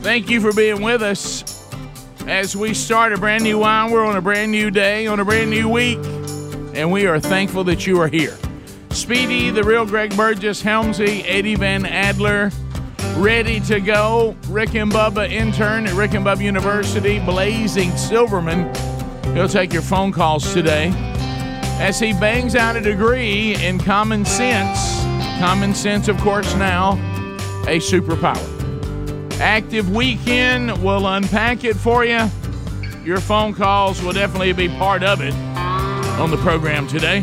Thank you for being with us as we start a brand new wine. We're on a brand new day, on a brand new week, and we are thankful that you are here. Speedy, the real Greg Burgess, Helmsy, Eddie Van Adler, ready to go. Rick and Bubba intern at Rick and Bubba University, Blazing Silverman. He'll take your phone calls today as he bangs out a degree in common sense. Common sense, of course, now a superpower. Active Weekend We'll unpack it for you. Your phone calls will definitely be part of it on the program today.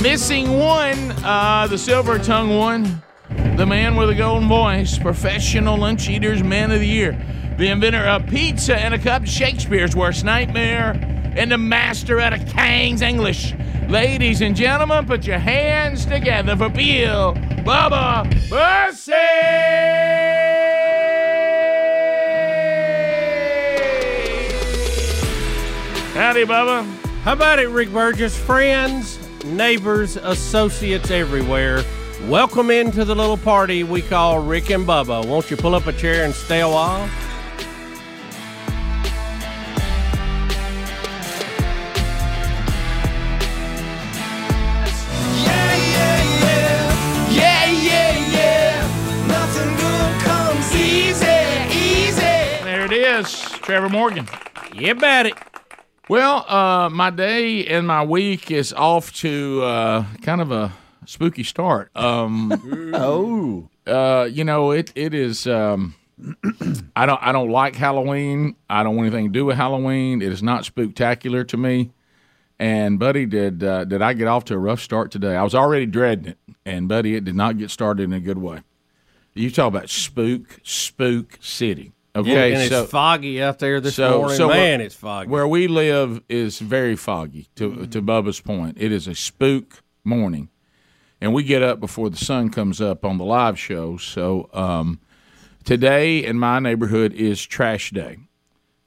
Missing one, uh, the silver tongue one, the man with a golden voice, professional lunch eaters, man of the year, the inventor of pizza and a cup, Shakespeare's worst nightmare, and the master out a Kang's English. Ladies and gentlemen, put your hands together for Bill Bubba Bussey! Howdy, Bubba. How about it, Rick Burgess? Friends, neighbors, associates everywhere. Welcome into the little party we call Rick and Bubba. Won't you pull up a chair and stay a while? Yeah, yeah, yeah. Yeah, yeah, yeah. Nothing good comes easy, easy. There it is, Trevor Morgan. You bet it. Well, uh, my day and my week is off to uh, kind of a spooky start. Um, Oh. uh, you know, it it is. Um, I don't I don't like Halloween. I don't want anything to do with Halloween. It is not spooktacular to me. And buddy, did uh, did I get off to a rough start today? I was already dreading it, and buddy, it did not get started in a good way. You talk about spook, spook city. Okay, and so it's foggy out there this so- morning. so Man, it's foggy. where we live is very foggy. To to Bubba's point, it is a spook morning, and we get up before the sun comes up on the live show. So um, today in my neighborhood is trash day,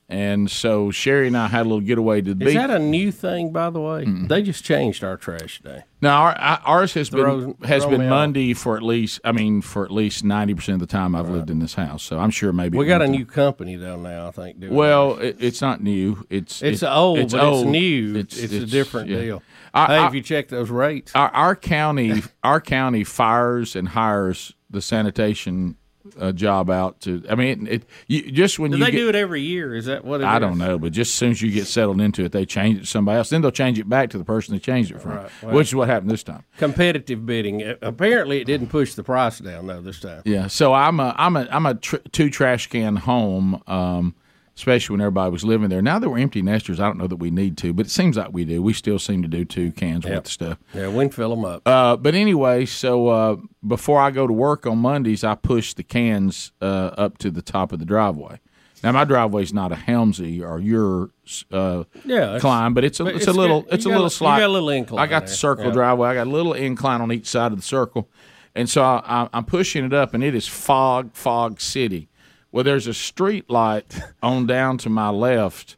and so Sherry and I had a little getaway to the Is beach. that a new thing, by the way? They just changed our trash day. Now our, our- ours has Throws- been has been. Monday for at least I mean for at least ninety percent of the time I've lived in this house. So I'm sure maybe We got a new company though now. I think. doing Well, it, it's not new. It's It's it- old, but old. it's new. It's, a different yeah. deal. I- hey, I- if you check those rates, our, our county our county fires and hires the sanitation uh, job out to i mean it, it you, just when do you they get, do it every year? Is that what it i is? don't know but just as soon as you get settled into it they change it to somebody else then they'll change it back to the person they changed it from Right, well- which is what happened this time Competitive bidding. Uh, Apparently, it didn't push the price down though this time. yeah so i'm a i'm a i'm a tr- two trash can home um especially when everybody was living there now that we're empty nesters i don't know that we need to but it seems like we do we still seem to do two cans worth of stuff Yeah, we can fill them up. Uh, but anyway, so uh, before I go to work on Mondays, I push the cans uh, up to the top of the driveway. Now my driveway's not a Helmsy or your uh, Yeah, climb, but it's a but it's, it's a little got- it's a little you got a little incline I got the circle Yeah. driveway. I got a little incline on each side of the circle, and so I, I, I'm pushing it up, and it is fog, fog city. Well, there's a street light on down to my left,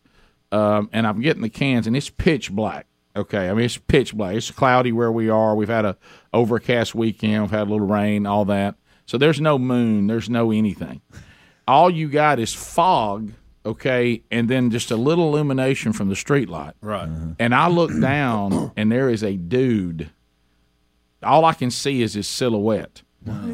um, and I'm getting the cans, and it's pitch black. Okay, I mean it's pitch black. It's cloudy where we are. We've had a overcast weekend. We've had a little rain, all that. So there's no moon. There's no anything. All you got is fog okay, and then just a little illumination from the street light. Right. And I look down, and there is a dude. All I can see is his silhouette.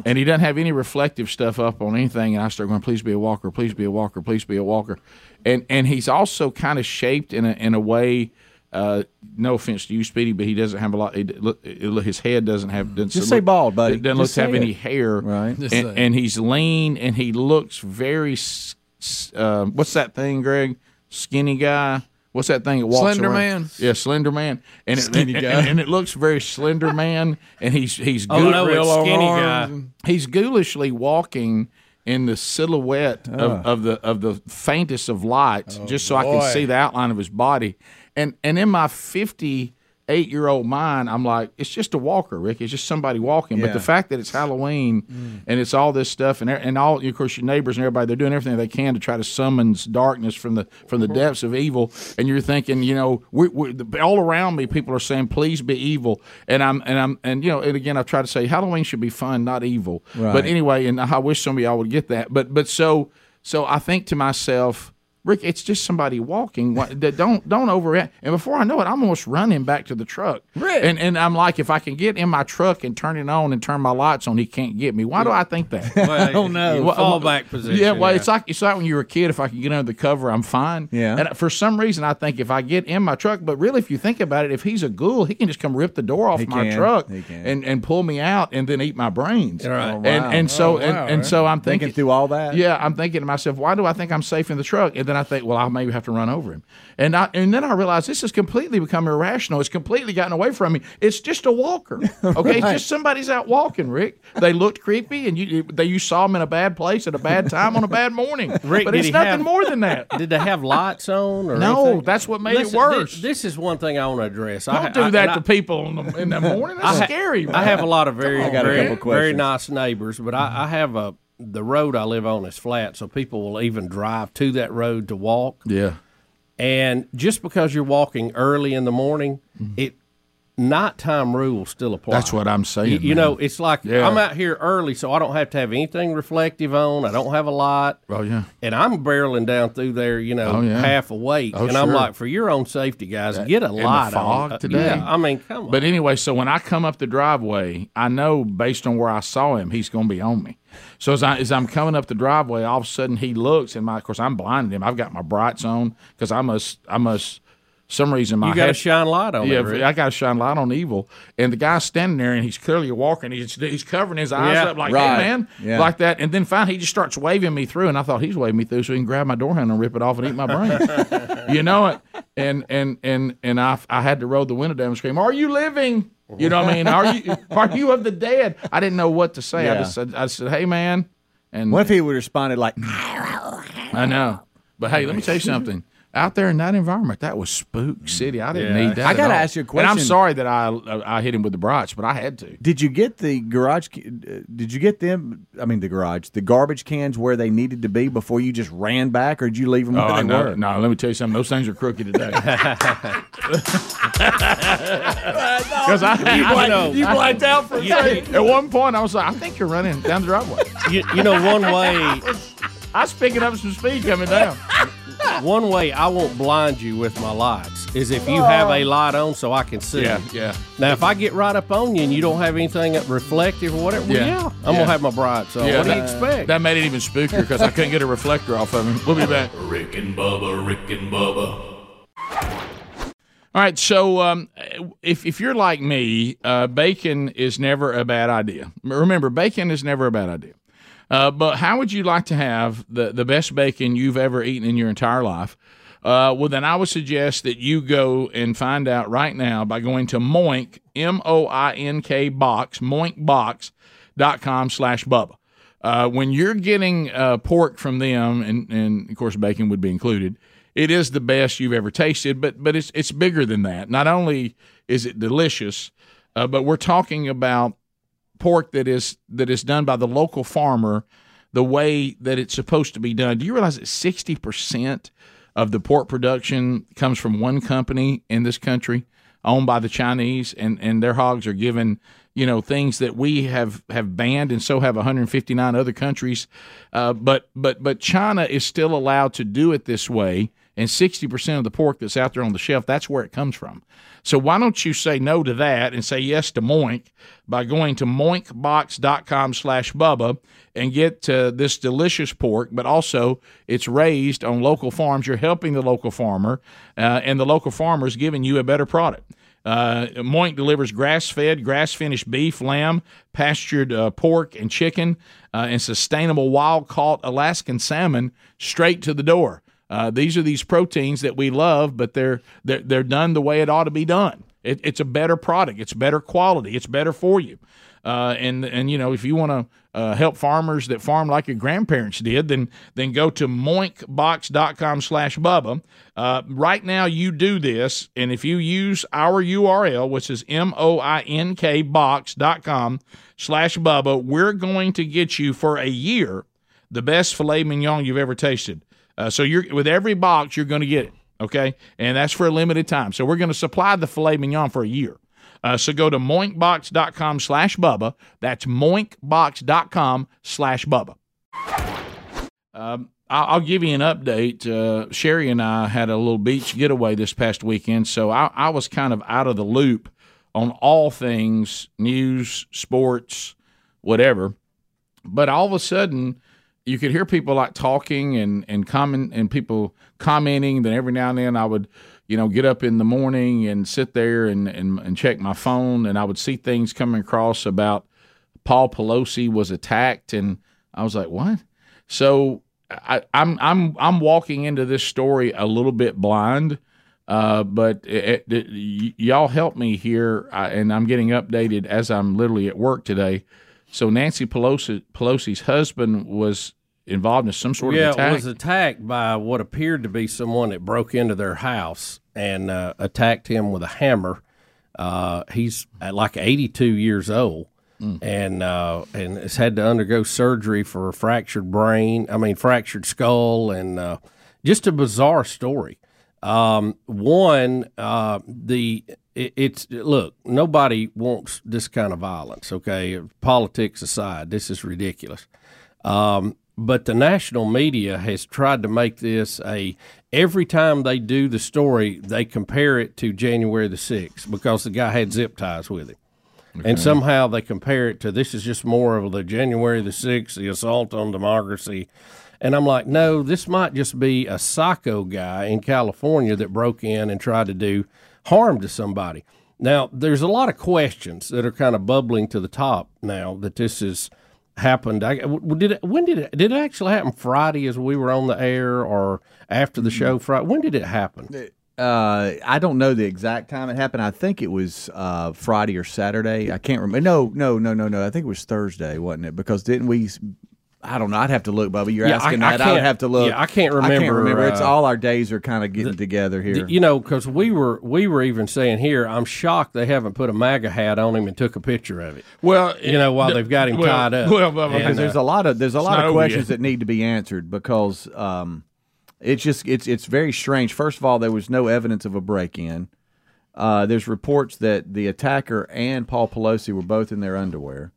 And he doesn't have any reflective stuff up on anything. And I start going, please be a walker, please be a walker, please be a walker. And and he's also kind of shaped in a in a way. Uh, no offense to you, Speedy, but he doesn't have a lot. It, look, his head doesn't have. Doesn't Just say bald, buddy. It doesn't look Just to have say any hair. Right. And, Just say it. and he's lean, and he looks very. s- s- Uh, what's that thing, Greg? Skinny guy. What's that thing that walks Slender around? man. Yeah, slender man, and it, and, and- and it looks very slender man, and he's he's Oh no, skinny guy. he's ghoulishly walking in the silhouette of, of the of the faintest of lights, Oh, just so I can see the outline of his body. And and in my fifty eight year old mind, I'm like, it's just a walker, Rick. It's just somebody walking. But the fact that it's Halloween mm. and it's all this stuff, and and all of course your neighbors and everybody, they're doing everything they can to try to summons darkness from the from the mm-hmm. depths of evil. And you're thinking, you know, we, we, all around me, people are saying, please be evil. And I'm and I'm and you know, and again, I've tried to say Halloween should be fun, not evil. But anyway, and I wish some of y'all would get that. But but so so I think to myself. Rick, it's just somebody walking. What- that Don't don't overreact. And before I know it, I'm almost running back to the truck. Rick. And and I'm like, if I can get in my truck and turn it on and turn my lights on, he can't get me. Why do I think that? I don't know. Fallback position. Yeah, well, it's like it's like when you were a kid. If I can get under the cover, I'm fine. Yeah. And for some reason, I think if I get in my truck, but really, if you think about it, if he's a ghoul, he can just come rip the door off He my can. truck and and pull me out and then eat my brains. Right. Oh, wow. And and oh, so Oh, and, and right. so I'm Thinking thinking through all that. yeah, I'm thinking to myself, why do I think I'm safe in the truck? And then I think, well, I maybe have to run over him. And I and then I realize this has completely become irrational. It's completely gotten away from me. It's just a walker. Okay, it's just somebody's out walking. Rick, they looked creepy, and you they you saw them in a bad place at a bad time on a bad morning. Rick, but it's nothing have- more than that. Did they have lights on? Or No, anything? that's what made Listen, it worse. thi- This, is one thing I want to address. Don't I, do I- that to I- people in the, in the morning. That's I scary. Man. I have a lot of very, I got very, couple very nice neighbors, but I, I have a the road I live on is flat, so people will even drive to that road to walk. yeah. And just because you're walking early in the morning, it nighttime rules still apply. That's what I'm saying. You, you know, it's like Yeah. I'm out here early, so I don't have to have anything reflective on. I don't have a light. Oh yeah. And I'm barreling down through there, you know, Oh, yeah. half awake. Oh, and I'm like, for your own safety, guys, get a in the light fog on. Uh, today. Yeah, I mean, come on. But anyway, so when I come up the driveway, I know based on where I saw him, he's going to be on me. So as, I, as I'm coming up the driveway, all of a sudden he looks, and my of course I'm blinded him. I've got my brights on because I must I must some reason my you got to head- shine light on yeah, it. Rick. I got to shine light on evil. And the guy's standing there, and he's clearly walking. He's he's covering his eyes Yeah, up like, right. "Hey, man," Yeah. like that. And then finally, he just starts waving me through, and I thought he's waving me through so he can grab my door handle and rip it off and eat my brain. you know it. And and and and I I had to roll the window down and scream, "Are you living?" You know what I mean? Are you are you of the dead? I didn't know what to say. I just said, I said, "Hey, man." And What if he would have responded like, I know. But hey, let me tell you something. Out there in that environment, that was spook city. I didn't Yeah. need that. I gotta all. ask you a question. And I'm sorry that I I hit him with the brats, but I had to. Did you get the garage? uh, Did you get them? I mean, the garage, the garbage cans where they needed to be before you just ran back, or did you leave them where Oh, they no, were? no, let me tell you something. Those things are crooked today. Because I, I, know- you blanked out for a second. At one point, I was like, I think you're running down the driveway. you, you know, one way, I was picking up some speed coming down. one way I won't blind you with my lights is if you have a light on, so I can see. Yeah, yeah. Now, if I get right up on you and you don't have anything reflective or whatever, well, Yeah. yeah, I'm Yeah. gonna have my brights on. Yeah, what do you that- expect? That made it even spookier because I couldn't get a reflector off of him. We'll be back. Rick and Bubba, Rick and Bubba. All right, so um, if if you're like me, uh, bacon is never a bad idea. Remember, bacon is never a bad idea. Uh, but how would you like to have the the best bacon you've ever eaten in your entire life? Uh, well, then I would suggest that you go and find out right now by going to Moink M O I N K box moinkbox.com slash Bubba. Uh, when you're getting uh, pork from them, and, and of course bacon would be included, it is the best you've ever tasted. But but it's it's bigger than that. Not only is it delicious, uh, but we're talking about pork that is that is done by the local farmer the way that it's supposed to be done. Do you realize that sixty percent of the pork production comes from one company in this country, owned by the Chinese, and and their hogs are given you know things that we have have banned, and so have 159 other countries. Uh, but but but China is still allowed to do it this way, and 60 percent of the pork that's out there on the shelf, that's where it comes from. So why don't you say no to that and say yes to Moink by going to moinkbox.com slash Bubba and get uh, this delicious pork, but also it's raised on local farms. You're helping the local farmer, uh, and the local farmer is giving you a better product. Uh, Moink delivers grass-fed, grass-finished beef, lamb, pastured uh, pork, and chicken, uh, and sustainable wild-caught Alaskan salmon straight to the door. Uh, these are these proteins that we love, but they're they're, they're done the way it ought to be done. It, it's a better product. It's better quality. It's better for you. Uh, and and you know if you want to uh, help farmers that farm like your grandparents did, then then go to moinkbox.com slash Bubba. Uh, right now you do this, and if you use our URL, which is M-O-I-N-K box.com slash Bubba, we're going to get you for a year the best filet mignon you've ever tasted. Uh, so you're with every box, you're going to get it. Okay, and that's for a limited time. So we're going to supply the filet mignon for a year. Uh, so go to moinkbox.com slash Bubba. That's moinkbox.com slash Bubba. Um, I'll, give you an update. Uh, Sherry and I had a little beach getaway this past weekend, so I, I was kind of out of the loop on all things news, sports, whatever. But all of a sudden, you could hear people like talking and and comment and people commenting. Then every now and then I would, you know, get up in the morning and sit there and and, and check my phone, and I would see things coming across about Paul Pelosi was attacked, and I was like, what? So I, I'm I'm I'm walking into this story a little bit blind. Uh, but it, it, y- y'all help me here, I, and I'm getting updated as I'm literally at work today. So Nancy Pelosi, Pelosi's husband was involved in some sort yeah, of attack. Yeah, was attacked by what appeared to be someone that broke into their house and uh, attacked him with a hammer. Uh, he's at like 82 years old. And uh, and has had to undergo surgery for a fractured brain. I mean, fractured skull, and uh, just a bizarre story. Um, one, uh, the it, it's look, nobody wants this kind of violence. Okay, politics aside, this is ridiculous. Um, but the national media has tried to make this a every time they do the story, they compare it to January the sixth because the guy had zip ties with him. And somehow they compare it to this is just more of the January the sixth, the assault on democracy. And I'm like, no, this might just be a psycho guy in California that broke in and tried to do harm to somebody. Now, there's a lot of questions that are kind of bubbling to the top now that this has happened. I, did it, when did it did it actually happen? Friday as we were on the air, or after the show? Friday. When did it happen? Uh, I don't know the exact time it happened. I think it was uh, Friday or Saturday. I can't remember. No, no, no, no, no. I think it was Thursday, wasn't it? Because didn't we? I don't know. I'd have to look, Bubba. You're Yeah, asking I that. I, would can't- have to look. yeah, I can't remember. I can't remember, remember. it's uh, all our days are kind of getting together here. You know, because we were we were even saying here, I'm shocked they haven't put a MAGA hat on him and took a picture of it. well, You know, while the- they've got him well, tied up. Well, well, And, okay. because there's a lot of there's a lot of questions that need to be answered because um, it's just it's it's very strange. First of all, there was no evidence of a break-in. Uh, there's reports that the attacker and Paul Pelosi were both in their underwear.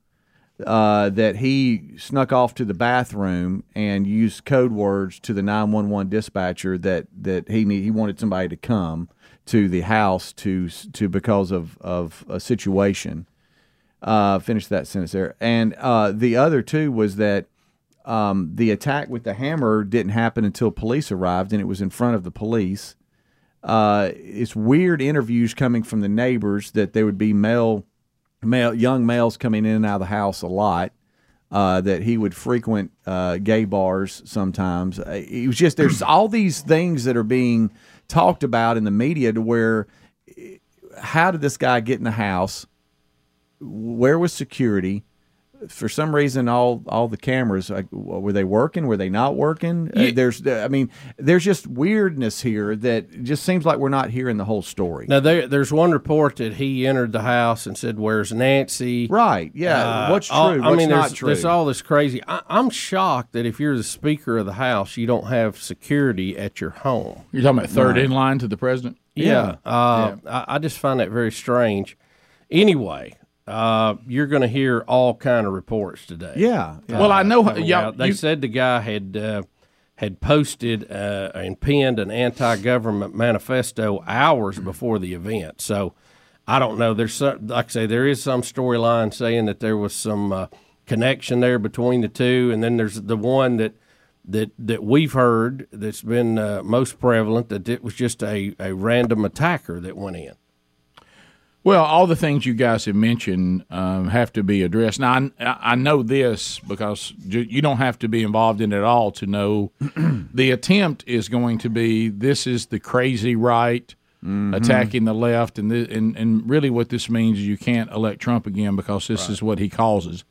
Uh, that he snuck off to the bathroom and used code words to the 911 dispatcher that that he need, he wanted somebody to come to the house to to because of of a situation uh, finish that sentence there. And uh, the other two was that um, the attack with the hammer didn't happen until police arrived, and it was in front of the police. Uh, it's weird interviews coming from the neighbors that there would be male, male, young males coming in and out of the house a lot. Uh, that he would frequent uh, gay bars sometimes. Uh, It was just there's all these things that are being talked about in the media to where eh, how did this guy get in the house? where was security? For some reason, all all the cameras like, were they working? Were they not working? Uh, there's, I mean, there's just weirdness here that just seems like we're not hearing the whole story. Now there, there's one report that he entered the house and said, "Where's Nancy?" Right? Yeah. Uh, What's true? all- I mean, not there's, true? there's all this crazy. I, I'm shocked that if you're the Speaker of the House, you don't have security at your home. You're talking about third in line to the president. Yeah, uh, I, I just find that very strange. Anyway, uh, you're going to hear all kind of reports today. Yeah. yeah. Well, I know Yeah, They you- said the guy had uh, had posted uh, and pinned an anti-government manifesto hours before the event. So I don't know. There's some, like I say, there is some storyline saying that there was some uh, connection there between the two, and then there's the one that that that we've heard that's been uh, most prevalent that it was just a, a random attacker that went in. Well, all the things you guys have mentioned um, have to be addressed. Now, I, I know this because you don't have to be involved in it at all to know the attempt is going to be this is the crazy right attacking the left, and, the, and and really what this means is you can't elect Trump again because this is what he causes.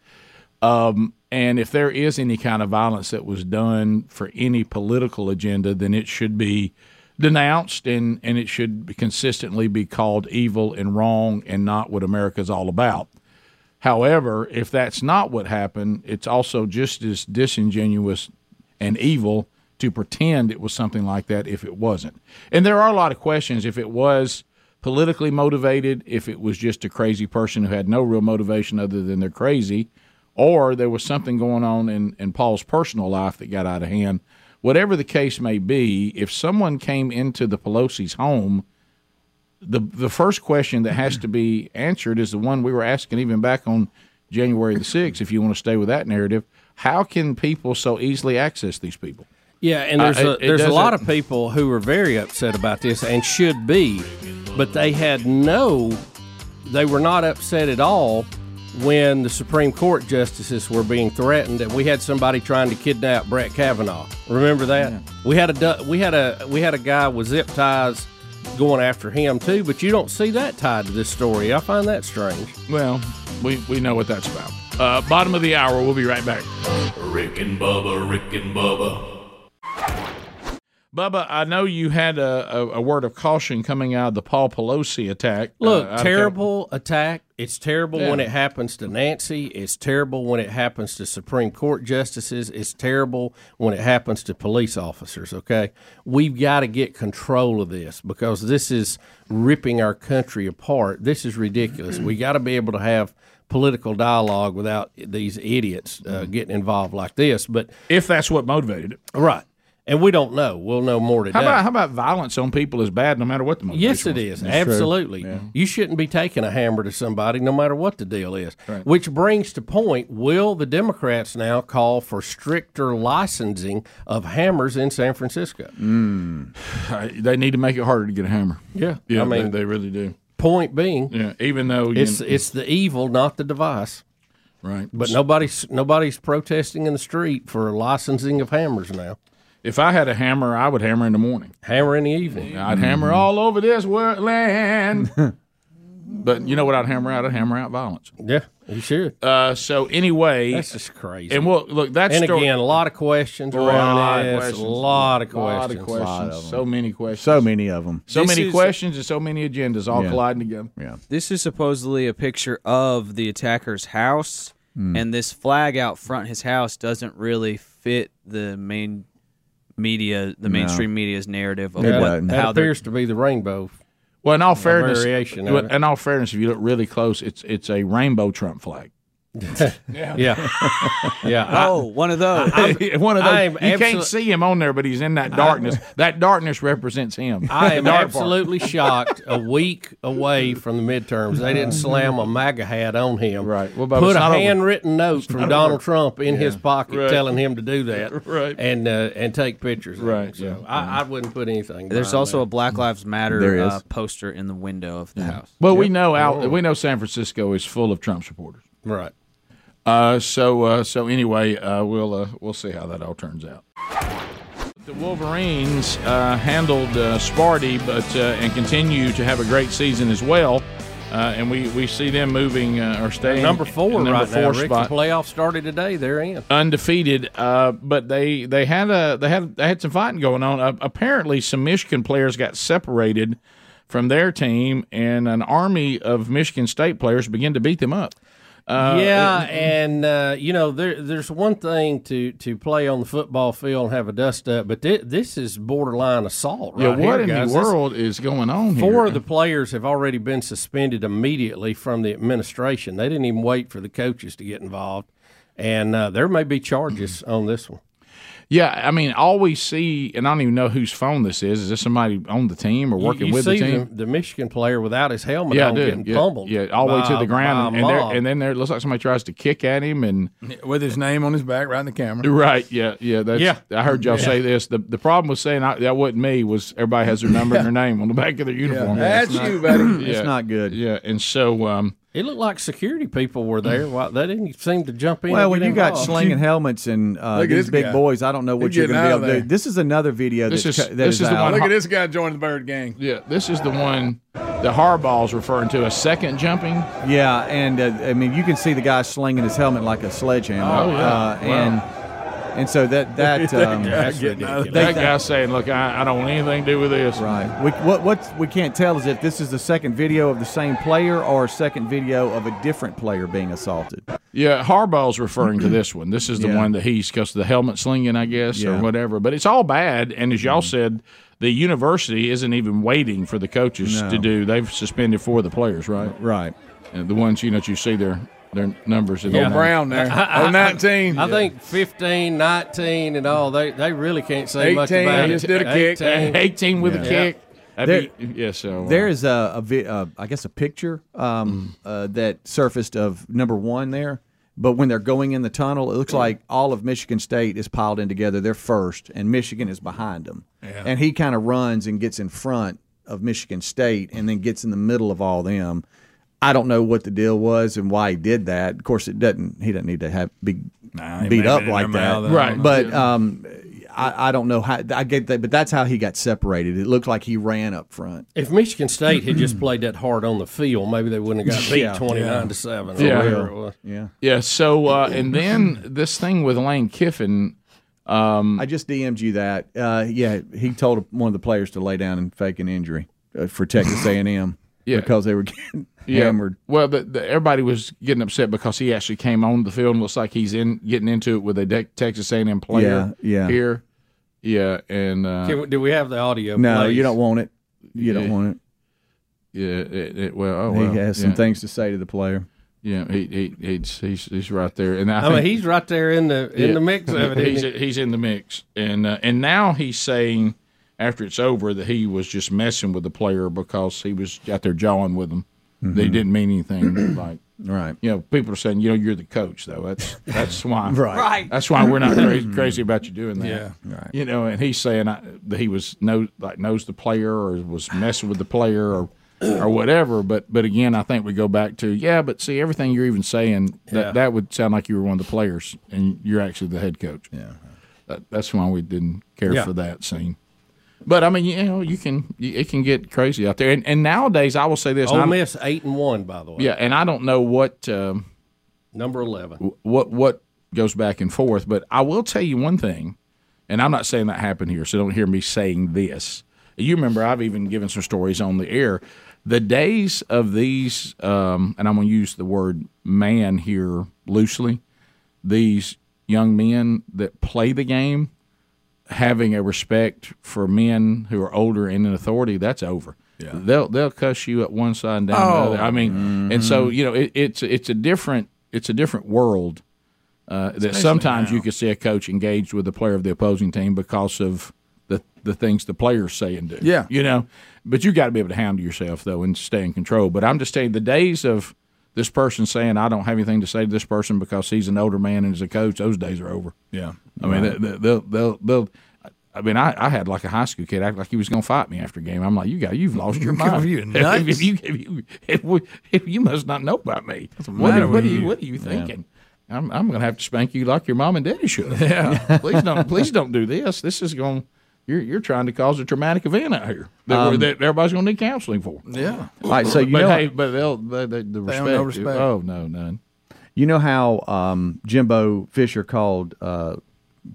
Um, and if there is any kind of violence that was done for any political agenda, then it should be denounced and, and it should consistently be called evil and wrong and not what America's all about. However, if that's not what happened, it's also just as disingenuous and evil to pretend it was something like that if it wasn't. And there are a lot of questions if it was politically motivated, if it was just a crazy person who had no real motivation other than they're crazy, or there was something going on in, in Paul's personal life that got out of hand. Whatever the case may be, if someone came into the Pelosi's home, the the first question that has to be answered is the one we were asking even back on January the sixth. If you want to stay with that narrative, how can people so easily access these people? Yeah, and there's Uh, a, it- it there's a lot of people who are very upset about this and should be, but they had no, they were not upset at all when the Supreme Court justices were being threatened and we had somebody trying to kidnap Brett Kavanaugh. Remember that? We had a we had a we had a guy with zip ties going after him too, but you don't see that tied to this story. I find that strange. Well, we, we know what that's about. Uh, bottom of the hour. We'll be right back. Rick and Bubba, Rick and Bubba. Bubba, I know you had a, a, a word of caution coming out of the Paul Pelosi attack. uh, Look, out of terrible attack. It's terrible when it happens to Nancy. It's terrible when it happens to Supreme Court justices. It's terrible when it happens to police officers, okay? We've got to get control of this because this is ripping our country apart. This is ridiculous. we got to be able to have political dialogue without these idiots uh, getting involved like this. But if that's what motivated it. right. And we don't know. We'll know more today. How about how about violence on people is bad no matter what the motivation Yes, it was? is. Absolutely. You shouldn't be taking a hammer to somebody no matter what the deal is. Which brings to point will the Democrats now call for stricter licensing of hammers in San Francisco? Uh, They need to make it harder to get a hammer. Yeah. Yeah, I mean, they, they really do. point being, Yeah, even though you, it's it's the evil, not the device. right. But nobody's nobody's protesting in the street for licensing of hammers now. If I had a hammer, I would hammer in the morning. Hammer in the evening. I'd hammer all over this wor- land. but you know what I'd hammer out? I'd hammer out violence. Yeah, you should. Uh, so anyway, That's just crazy. and we'll look. That's and again, a lot of questions around this. A lot of questions. A lot questions. of questions. So many questions. So many of them. So This many is- questions and so many agendas all Yeah. colliding together. Yeah. This is supposedly a picture of the attacker's house, and this flag out front his house doesn't really fit the main media, the mainstream media's narrative of It what, doesn't. That how they're appears to be the rainbow. Well, in all fairness, variation of well, it. in all fairness, if you look really close, it's it's a rainbow Trump flag. Yeah, yeah. I- Oh, one of those. One of those. I am you can't see him on there, but he's in that darkness. that darkness represents him. I am The dark part. absolutely shocked. A week away from the midterms, they didn't slam a MAGA hat on him. Right. Well, Bubba, Put a not over. handwritten note from Donald Trump in his pocket Right. telling him to do that. Right. And uh, and take pictures. of it. Right, So yeah. I, I wouldn't put anything. There's behind also a. Black Lives Matter There is. uh, poster in the window of the house. Well, we know out. We know San Francisco is full of Trump supporters. right. Uh, so uh, so anyway, uh, we'll uh, we'll see how that all turns out. The Wolverines uh, handled uh, Sparty, but uh, and continue to have a great season as well. Uh, and we, we see them moving uh, or staying Number four in the right number four now. Rick, spot. the playoffs started today. They're in. undefeated. Uh, but they they had a they had they had some fighting going on. Uh, apparently, some Michigan players got separated from their team, and an army of Michigan State players began to beat them up. Uh, yeah, and uh, you know, there, there's one thing to, to play on the football field and have a dust up, but thi- this is borderline assault. Right yeah. What here, in guys. the This- world is going on here? Four of the players have already been suspended immediately from the administration. They didn't even wait for the coaches to get involved, and uh, there may be charges on this one. Yeah, I mean, all we see, and I don't even know whose phone this is. Is this somebody on the team or working you, you with see the team? The, the Michigan player without his helmet yeah, on do. getting yeah, pummeled. yeah, all the way to the ground, and, there, and then there it looks like somebody tries to kick at him, and with his name on his back, right in the camera. right, yeah, yeah, that's, Yeah. I heard y'all say this. The the problem with saying I, that wasn't me was everybody has their number and their name on the back of their uniform. That's you, buddy. Yeah. It's not good. Yeah, and so um, It looked like security people were there. Why they didn't seem to jump in. Well, when get you got slinging helmets and uh, these big guy. boys, I don't know what He's you're going to be able to do. This is another video This that's is- co- that this is is the out. one- Look at this guy joining the bird gang. yeah, this is the one the Harbaugh's referring to a second jumping. Yeah, and uh, I mean you can see the guy slinging his helmet like a sledgehammer. Oh, yeah. uh, and and so that that um, That's Getting out of ridiculous. That guy's saying, "Look, I, I don't want anything to do with this." right. We, what what we can't tell is if this is the second video of the same player or a second video of a different player being assaulted. Yeah, Harbaugh's referring to this one. This is the Yeah. one that he's because the helmet slinging, I guess, or whatever. But it's all bad. And as y'all said, the university isn't even waiting for the coaches No. to do. They've suspended four of the players, right? Right. And the ones you know that you see their their numbers. In Old there. Brown there. Oh, 19. I think 15, 19, and all they they really can't say much 18, about it. just did a kick. 18. eighteen with a Yeah. kick. There- That'd be, yeah, so uh, There is a, a vi- uh, I guess a picture um, uh, that surfaced of number one there. But when they're going in the tunnel, it looks like all of Michigan State is piled in together. They're first, and Michigan is behind them. And he kind of runs and gets in front of Michigan State, and then gets in the middle of all them. I don't know what the deal was and why he did that. Of course, it doesn't. He doesn't need to have be Nah, beat up like that. Right. But um, I, I don't know how I get that, but that's how he got separated. It looked like he ran up front. If Michigan State had just played that hard on the field, maybe they wouldn't have got beat Yeah. twenty nine to seven. or Yeah. whatever it was. Yeah. yeah. So uh, and then this thing with Lane Kiffin. Um, I just DM'd you that. Uh, yeah, he told one of the players to lay down and fake an injury uh, for Texas A&M Yeah. because they were getting Yeah. hammered. Well, the, the, everybody was getting upset because he actually came on the field and looks like he's in getting into it with a De- Texas A&M player. Yeah, yeah. Here, yeah, and uh, Can we- do we have the audio? No, please? you don't want it. You Yeah. don't want yeah, it, it, well, oh it. well, he has some things to say to the player. Yeah, he, he he's, he's he's right there, and I, I think, mean, he's right there in the in yeah, the mix of it. He's he? he's in the mix, and uh, and now he's saying after it's over that he was just messing with the player because he was out there jawing with him. Mm-hmm. They didn't mean anything. like Right. you know, people are saying, you know, you're the coach though. That's that's why. Right. Right. That's why we're not crazy, crazy about you doing that. Yeah. Right. You know, and he's saying I, that he was know like knows the player or was messing with the player or or whatever. But but again, I think we go back to yeah. But see, everything you're even saying that Yeah. that would sound like you were one of the players and you're actually the head coach. Yeah. That, that's why we didn't care Yeah. for that scene. But I mean, you know, you can you, it can get crazy out there. And, and nowadays, I will say this. Ole Miss eight and one, by the way. yeah, and I don't know what. Um, number eleven. what what goes back and forth. But I will tell you one thing, and I'm not saying that happened here, so don't hear me saying this. You remember I've even given some stories on the air. The days of these, um, and I'm going to use the word man here loosely. These young men that play the game, having a respect for men who are older and in authority, that's over. Yeah. They'll they'll cuss you at one side and down the other. I mean, and so you know it, it's it's a different it's a different world uh, that sometimes you can see a coach engaged with a player of the opposing team because of the the things the players say and do. Yeah. you know, but you got to be able to handle yourself though and stay in control. But I'm just saying the days of this person saying I don't have anything to say to this person because he's an older man and is a coach, those days are over. Yeah. I mean, they, they, they'll they'll they'll. I mean, I, I had like a high school kid act like he was going to fight me after a game. I'm like, you got, you've lost your mind. you nuts. if, you, if you, if, we, if you must not know about me. What, are- what, are you, what are you thinking? I'm, I'm going to have to spank you like your mom and daddy should. Yeah. please don't, please don't do this. This is going. You're you're trying to cause a traumatic event out here that, that everybody's going to need counseling for. Yeah. All right, so you but know hey, but they'll they, they, the They respect. have no respect. Oh no, none. You know how um, Jimbo Fisher called uh,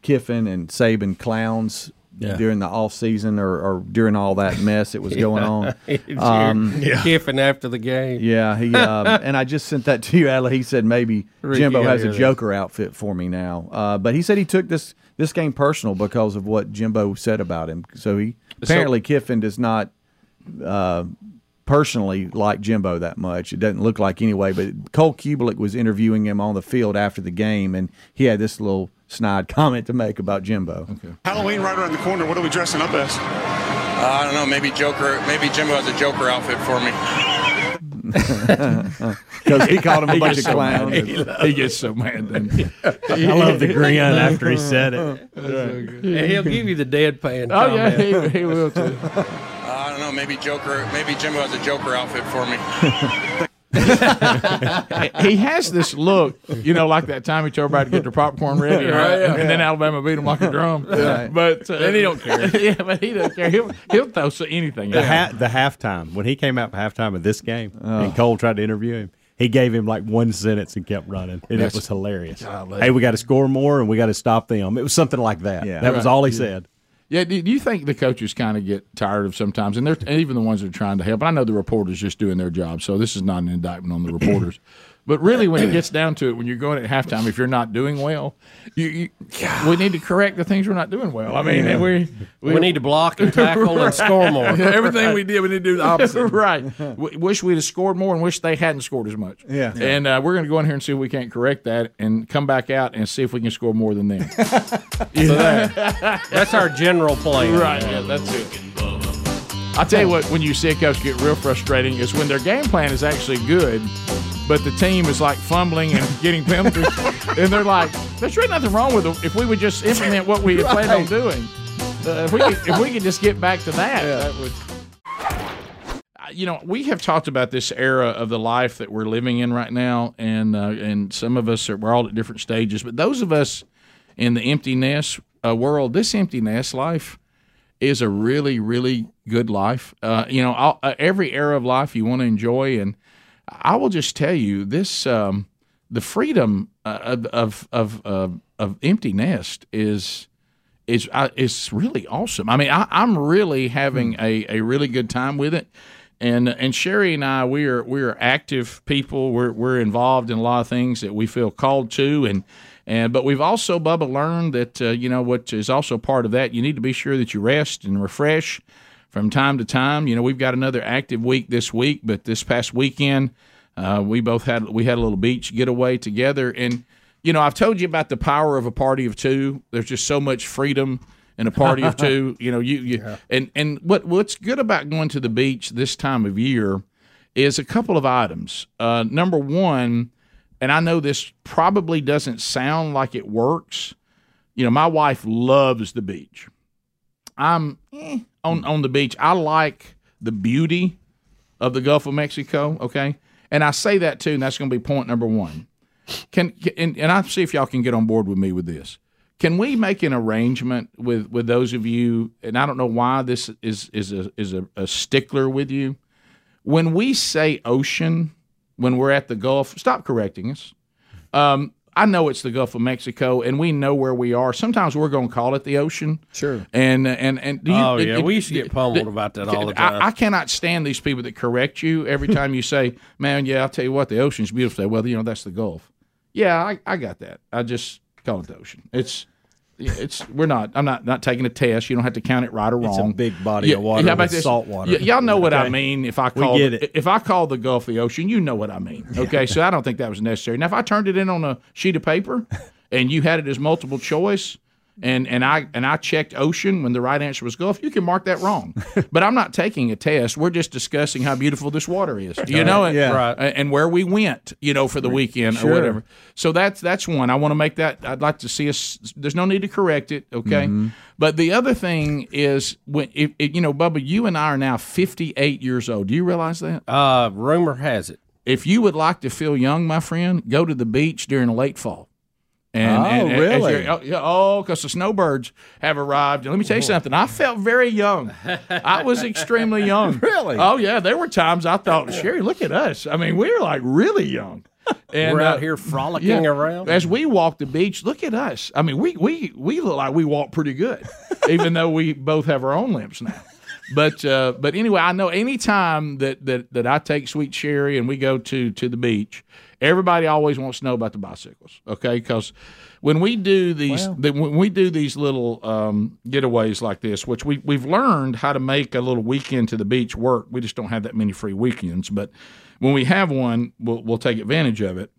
Kiffin and Saban clowns during the off season or, or during all that mess that was going on. um, Kiffin after the game. Yeah, he um, and I just sent that to you, Allie. He said maybe Jimbo has a. Joker outfit for me now, uh, but he said he took this this game personal because of what Jimbo said about him. So he apparently Kiffin does not uh, personally like Jimbo that much. It doesn't look like anyway. But Cole Cubelic was interviewing him on the field after the game, and he had this little snide comment to make about Jimbo. Halloween right around the corner. What are we dressing up as? Uh, I don't know. Maybe Joker. Maybe Jimbo has a Joker outfit for me. Because he called him a bunch of clowns. He gets so mad. doesn't? I love the grin after he said it. And he'll give you the deadpan. Oh yeah, he, he will too. Uh, I don't know. Maybe Joker. Maybe Jimbo has a Joker outfit for me. He has this look, you know, like that time he told everybody to get their popcorn ready, right? and then Alabama beat him like a drum. But uh, And he don't care. yeah, but he don't care. He'll he'll throw so- anything. The, at ha- the halftime when he came out for halftime of this game, and Cole tried to interview him. He gave him like one sentence and kept running, and That's- it was hilarious. Golly. Hey, we got to score more, and we got to stop them. It was something like that. Yeah. that was all he said. Yeah, do, you think the coaches kind of get tired of sometimes, and they're and even the ones that are trying to help? I know the reporters just doing their job, so this is not an indictment on the reporters. But really, when it gets down to it, when you're going at halftime, if you're not doing well, you, you we need to correct the things we're not doing well. I mean, we, We need to block and tackle and score more. Everything we did, we need to do the opposite. right. W- wish we'd have scored more and wish they hadn't scored as much. Yeah. And uh, we're going to go in here and see if we can't correct that and come back out and see if we can score more than them. That's our general plan. right. Yeah, that's it. I'll tell you what, when you see a coach get real frustrating is when their game plan is actually good, but the team is like fumbling and getting penalties. and they're like, there's really nothing wrong with it if we would just implement what we had planned on doing. Uh, if, we could, if we could just get back to that, that would. You know, we have talked about this era of the life that we're living in right now, and uh, and some of us are we're all at different stages. But those of us in the empty nest uh, world, this empty nest life is a really, really good life. Uh, you know, uh, every era of life you want to enjoy, and I will just tell you this: um, the freedom uh, of of of, of, of empty nest is is uh, is really awesome. I mean, I, I'm really having a, a really good time with it. And and Sherry and I, we are we are active people. We're we're involved in a lot of things that we feel called to, and and but we've also Bubba learned that uh, you know what is also part of that. You need to be sure that you rest and refresh from time to time. You know, we've got another active week this week, but this past weekend, uh, we both had we had a little beach getaway together, and you know, I've told you about the power of a party of two. There's just so much freedom in a party of two. You know, you, you and and what what's good about going to the beach this time of year is a couple of items. Uh, number one, and I know this probably doesn't sound like it works. You know, my wife loves the beach. I'm eh, on on the beach. I like the beauty of the Gulf of Mexico. Okay, and I say that too, and that's going to be point number one. Can and, and I see if y'all can get on board with me with this. Can we make an arrangement with with those of you? And I don't know why this is is a is a, a stickler with you. When we say ocean, when we're at the Gulf, stop correcting us. Um, I know it's the Gulf of Mexico, and we know where we are. Sometimes we're going to call it the ocean. Sure. And and and do you, Oh, yeah, it- we used to get pummeled about that all the time. I, I cannot stand these people that correct you every time you say, "Man, yeah, I'll tell you what, the ocean's beautiful." Well, you know, that's the Gulf. Yeah, I, I got that. I just call it the ocean. It's yeah, it's we're not. I'm not not taking a test. You don't have to count it right or It's a wrong. big body of water how about this? salt water. Y- y'all know what I mean. If I call get it. if I call the Gulf of the ocean, you know what I mean. Okay, so I don't think that was necessary. Now, if I turned it in on a sheet of paper and you had it as multiple choice. And, and I and I checked ocean when the right answer was Gulf. You can mark that wrong, but I'm not taking a test. We're just discussing how beautiful this water is, you know, and, Yeah. Right. and and where we went, you know, for the weekend or whatever. So that's that's one. I want to make that. I'd like to see us. There's no need to correct it, okay? But the other thing is when if, if you know, Bubba, you and I are now 58 years old. Do you realize that? Uh, rumor has it. If you would like to feel young, my friend, go to the beach during late fall. And, Oh, and- really? oh, yeah, oh, because the snowbirds have arrived. And let me tell you something. I felt very young. I was extremely young. Really? Oh yeah. There were times I thought, Sherry, look at us. I mean, we were like really young. And, We're uh, out here frolicking yeah. around. As we walk the beach, look at us. I mean, we we we look like we walk pretty good, even though we both have our own limps now. But uh, but anyway, I know anytime that, that that I take Sweet Sherry and we go to to the beach, everybody always wants to know about the bicycles. Okay, because when we do these the, when we do these little um, getaways like this, which we we've learned how to make a little weekend to the beach work. We just don't have that many free weekends, but when we have one, we'll we'll take advantage of it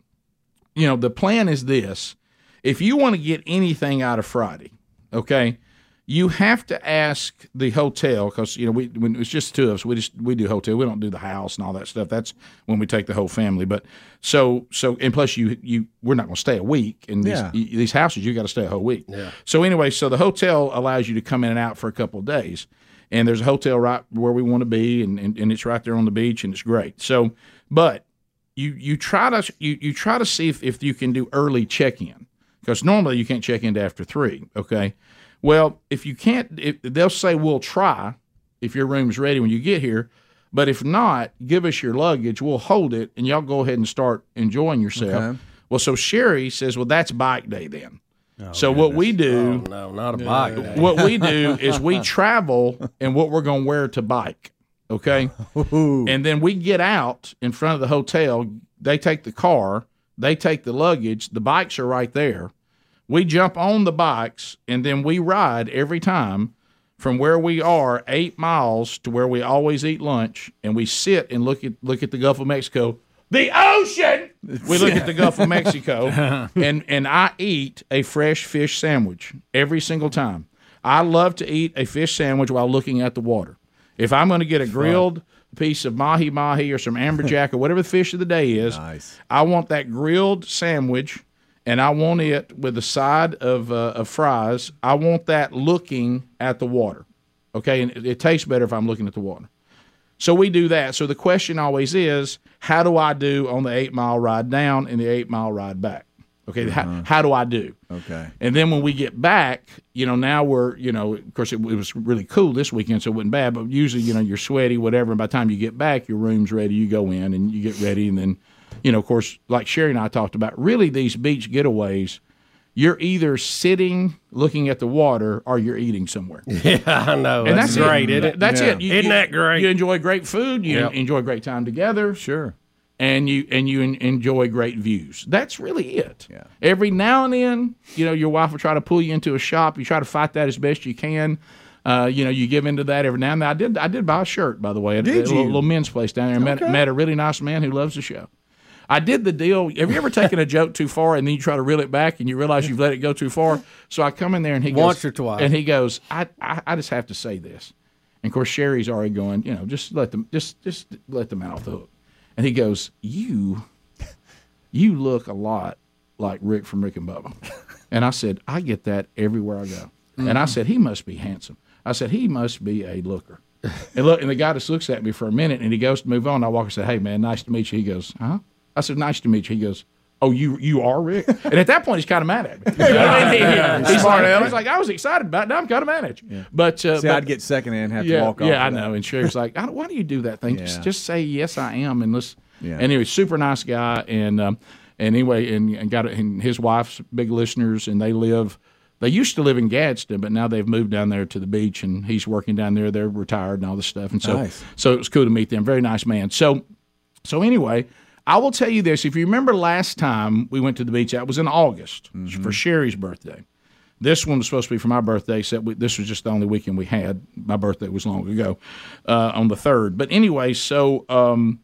you know, the plan is this. If you want to get anything out of Friday, okay, you have to ask the hotel because you know we when it's just two of us, we just we do hotel. We don't do the house and all that stuff. That's when we take the whole family. But so so and plus you you we're not going to stay a week in these Yeah. these houses. You got to stay a whole week. Yeah. So anyway, so the hotel allows you to come in and out for a couple of days, and there's a hotel right where we want to be, and, and and it's right there on the beach, and it's great. So, but you you try to you, you try to see if, if you can do early check in because normally you can't check in after three. Okay, well if you can't, if, they'll say we'll try if your room's ready when you get here. But if not, give us your luggage. We'll hold it, and y'all go ahead and start enjoying yourself. Okay. Well, so Sherry says, "Well, that's bike day then." Oh, so what we do, Oh, no, not a bike. day. what we do is we travel and what we're going to wear to bike. Okay. And then we get out in front of the hotel. They take the car, they take the luggage. The bikes are right there. We jump on the bikes and then we ride every time from where we are eight miles to where we always eat lunch. And we sit and look at look at the Gulf of Mexico. The ocean. We look at the Gulf of Mexico, uh-huh. and and I eat a fresh fish sandwich every single time. I love to eat a fish sandwich while looking at the water. If I'm going to get a grilled piece of mahi mahi or some amberjack or whatever the fish of the day is, Nice. I want that grilled sandwich, and I want it with a side of uh, of fries. I want that looking at the water. Okay, and it, it tastes better if I'm looking at the water. So we do that. So the question always is, how do I do on the eight mile ride down and the eight mile ride back? Okay, how, how do I do? Okay. And then when we get back, you know, now we're, you know, of course it, it was really cool this weekend, so it wasn't bad. But usually, you know, you're sweaty, whatever. And by the time you get back, your room's ready. You go in and you get ready, and then, you know, of course, like Sherry and I talked about, really these beach getaways, you're either sitting looking at the water or you're eating somewhere. Yeah, I know. And that's, that's, great, it. isn't it? That's Yeah. it. You- Isn't that great? You enjoy great food. You Yep. enjoy great time together Sure. and you and you enjoy great views. That's really it. Yeah. Every now and then, you know, your wife will try to pull you into a shop. You try to fight that as best you can. Uh, you know, you give into that every now and then. I did. I did buy a shirt, by the way, at Did a little, you? little men's place down there. and Met, met a really nice man who loves the show. I did the deal. Have you ever taken a joke too far and then you try to reel it back and you realize you've let it go too far? So I come in there and he goes, Once or twice. and he goes, I, I, I just have to say this. And of course, Sherry's already going, you know, just let them, just, just let them out off the hook. And he goes, you, you look a lot like Rick from Rick and Bubba. And I said, I get that everywhere I go. And I mm-hmm. said, he must be handsome. I said, he must be a looker. And look, and the guy just looks at me for a minute, and he goes to move on. I walk and say, "Hey, man, nice to meet you." He goes, "Huh?" I said, "Nice to meet you." He goes, "Oh, you you are Rick?" And at that point, he's kind of mad at me. You know what I he's, Smart like, he's like, "I was excited about it. Now I'm kind of mad at you." But uh, See, but- I'd get second and have yeah, to walk off. yeah, I that. know. And Sherry's like, I don't, "Why do you do that thing? Just, Yeah. just say yes, I am." And let's. Yeah. Anyway, super nice guy, and um, and anyway, and, and got and his wife's big listeners, and they live. They used to live in Gadsden, but now they've moved down there to the beach, and he's working down there. They're retired and all this stuff, and so Nice. so it was cool to meet them. Very nice man. So so anyway, I will tell you this: if you remember last time we went to the beach, that was in August for Sherry's birthday. This one was supposed to be for my birthday, except we, this was just the only weekend we had. My birthday was long ago, uh, on the third. But anyway, so um,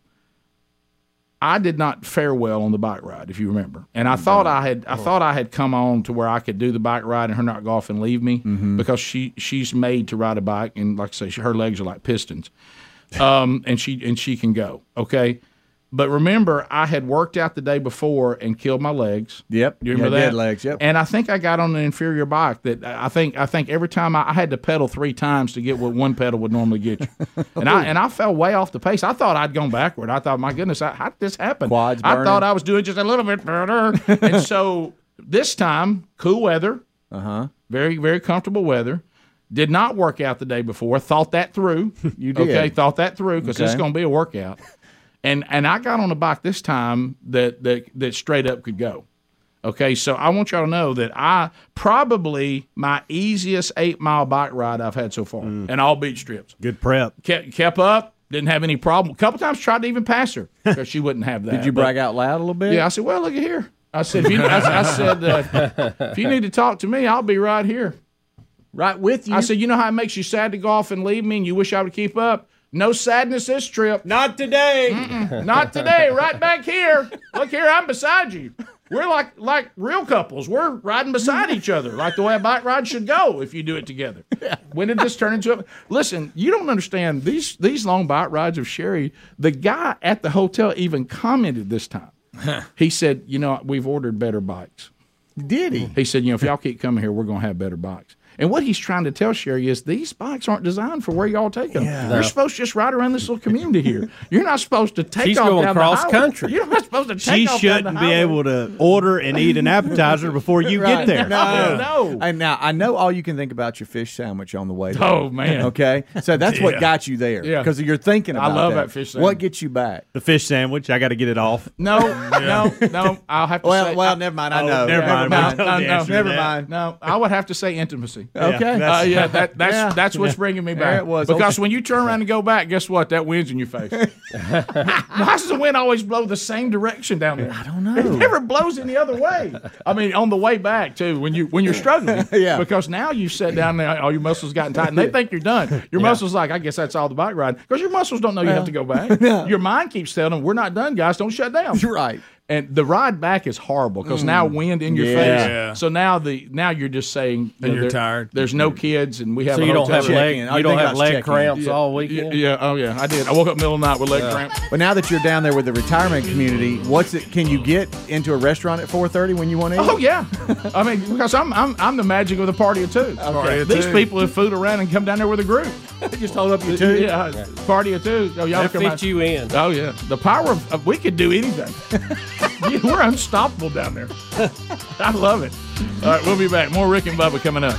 I did not fare well on the bike ride, if you remember. And I thought I had, I thought I had come on to where I could do the bike ride and her not go off and leave me because she she's made to ride a bike, and like I say, she, her legs are like pistons um, and she and she can go. Okay, but remember, I had worked out the day before and killed my legs. Yep. you remember Yeah, that? dead legs, yep. And I think I got on an inferior bike that I think I think every time I, I had to pedal three times to get what one pedal would normally get you, and I and I fell way off the pace. I thought I'd gone backward. I thought, my goodness, I, how did this happen? Quads I thought I was doing just a little bit better, and so this time, cool weather. Uh huh. Very, very comfortable weather. Did not work out the day before. Thought that through. You did. Okay, thought that through because Okay. going to be a workout. And and I got on a bike this time that that that straight up could go. Okay, so I want y'all to know that I probably my easiest eight mile bike ride I've had so far, and all beach trips. Good prep. Kept kept up, didn't have any problem. A couple times tried to even pass her because she wouldn't have that. Did you but- brag out loud a little bit? Yeah, I said, well, look at here. I said, if you, I, I said, uh, if you need to talk to me, I'll be right here. Right with you. I said, you know how it makes you sad to go off and leave me, and you wish I would keep up. No sadness this trip. Not today. Not today. Right back here. Look here, I'm beside you. We're like like real couples. We're riding beside each other, like the way a bike ride should go if you do it together. When did this turn into a listen? You don't understand these these long bike rides of Sherry. The guy at the hotel even commented this time. He said, "You know, we've ordered better bikes." Did he? He said, "You know, if y'all keep coming here, we're going to have better bikes." And what he's trying to tell Sherry is these bikes aren't designed for where y'all take them. You're supposed to just ride around this little community here. You're not supposed to take She's off going down the cross highway. country. You're not supposed to take She off down the shouldn't be able to order and eat an appetizer before you Right. get there. No, No. And now I know all you can think about your fish sandwich on the way. There. Oh, man. Okay, so that's what got you there. Yeah. because you're thinking I love that fish sandwich. What gets you back? The fish sandwich, I got to get it off. No, no, no. I'll have to Well, say. well, I- never mind. I Oh, know. never mind. No, no, no, never mind. No, I would have to say intimacy. Okay. Uh, yeah, that, that's Yeah. that's what's bringing me back. There it was. Because Okay. when you turn around and go back, guess what? That wind's in your face. Why does the wind always blow the same direction down there? I don't know. It never blows any other way. I mean, on the way back too, when you when you're struggling. Yeah. Because now you sit down there, all your muscles gotten tight, and they think you're done. Your muscles like, I guess that's all the bike ride. Because your muscles don't know you have to go back. Your mind keeps telling them, we're not done, guys. Don't shut down. You're right. And the ride back is horrible because now mm. wind in your Yeah. face. Yeah. So now the now you're just saying And you're there- tired. There's no kids, and we have So you don't have leg, you don't have leg check-in. cramps all Yeah, weekend. yeah, oh yeah, I did. I woke up middle of the night with leg cramps. But now that you're down there with the retirement community, what's it? Can you get into a restaurant at 4:30 when you want to eat? Oh yeah, I mean because I'm I'm, I'm the magic of the party of two. Party of These two. people have food around and come down there with a group. They just hold up your two. Yeah, party of two. Oh y'all That come fits out. you in. Oh yeah, the power of, of we could do anything. Yeah, We're unstoppable down there. I love it. All right, we'll be back. More Rick and Bubba coming up.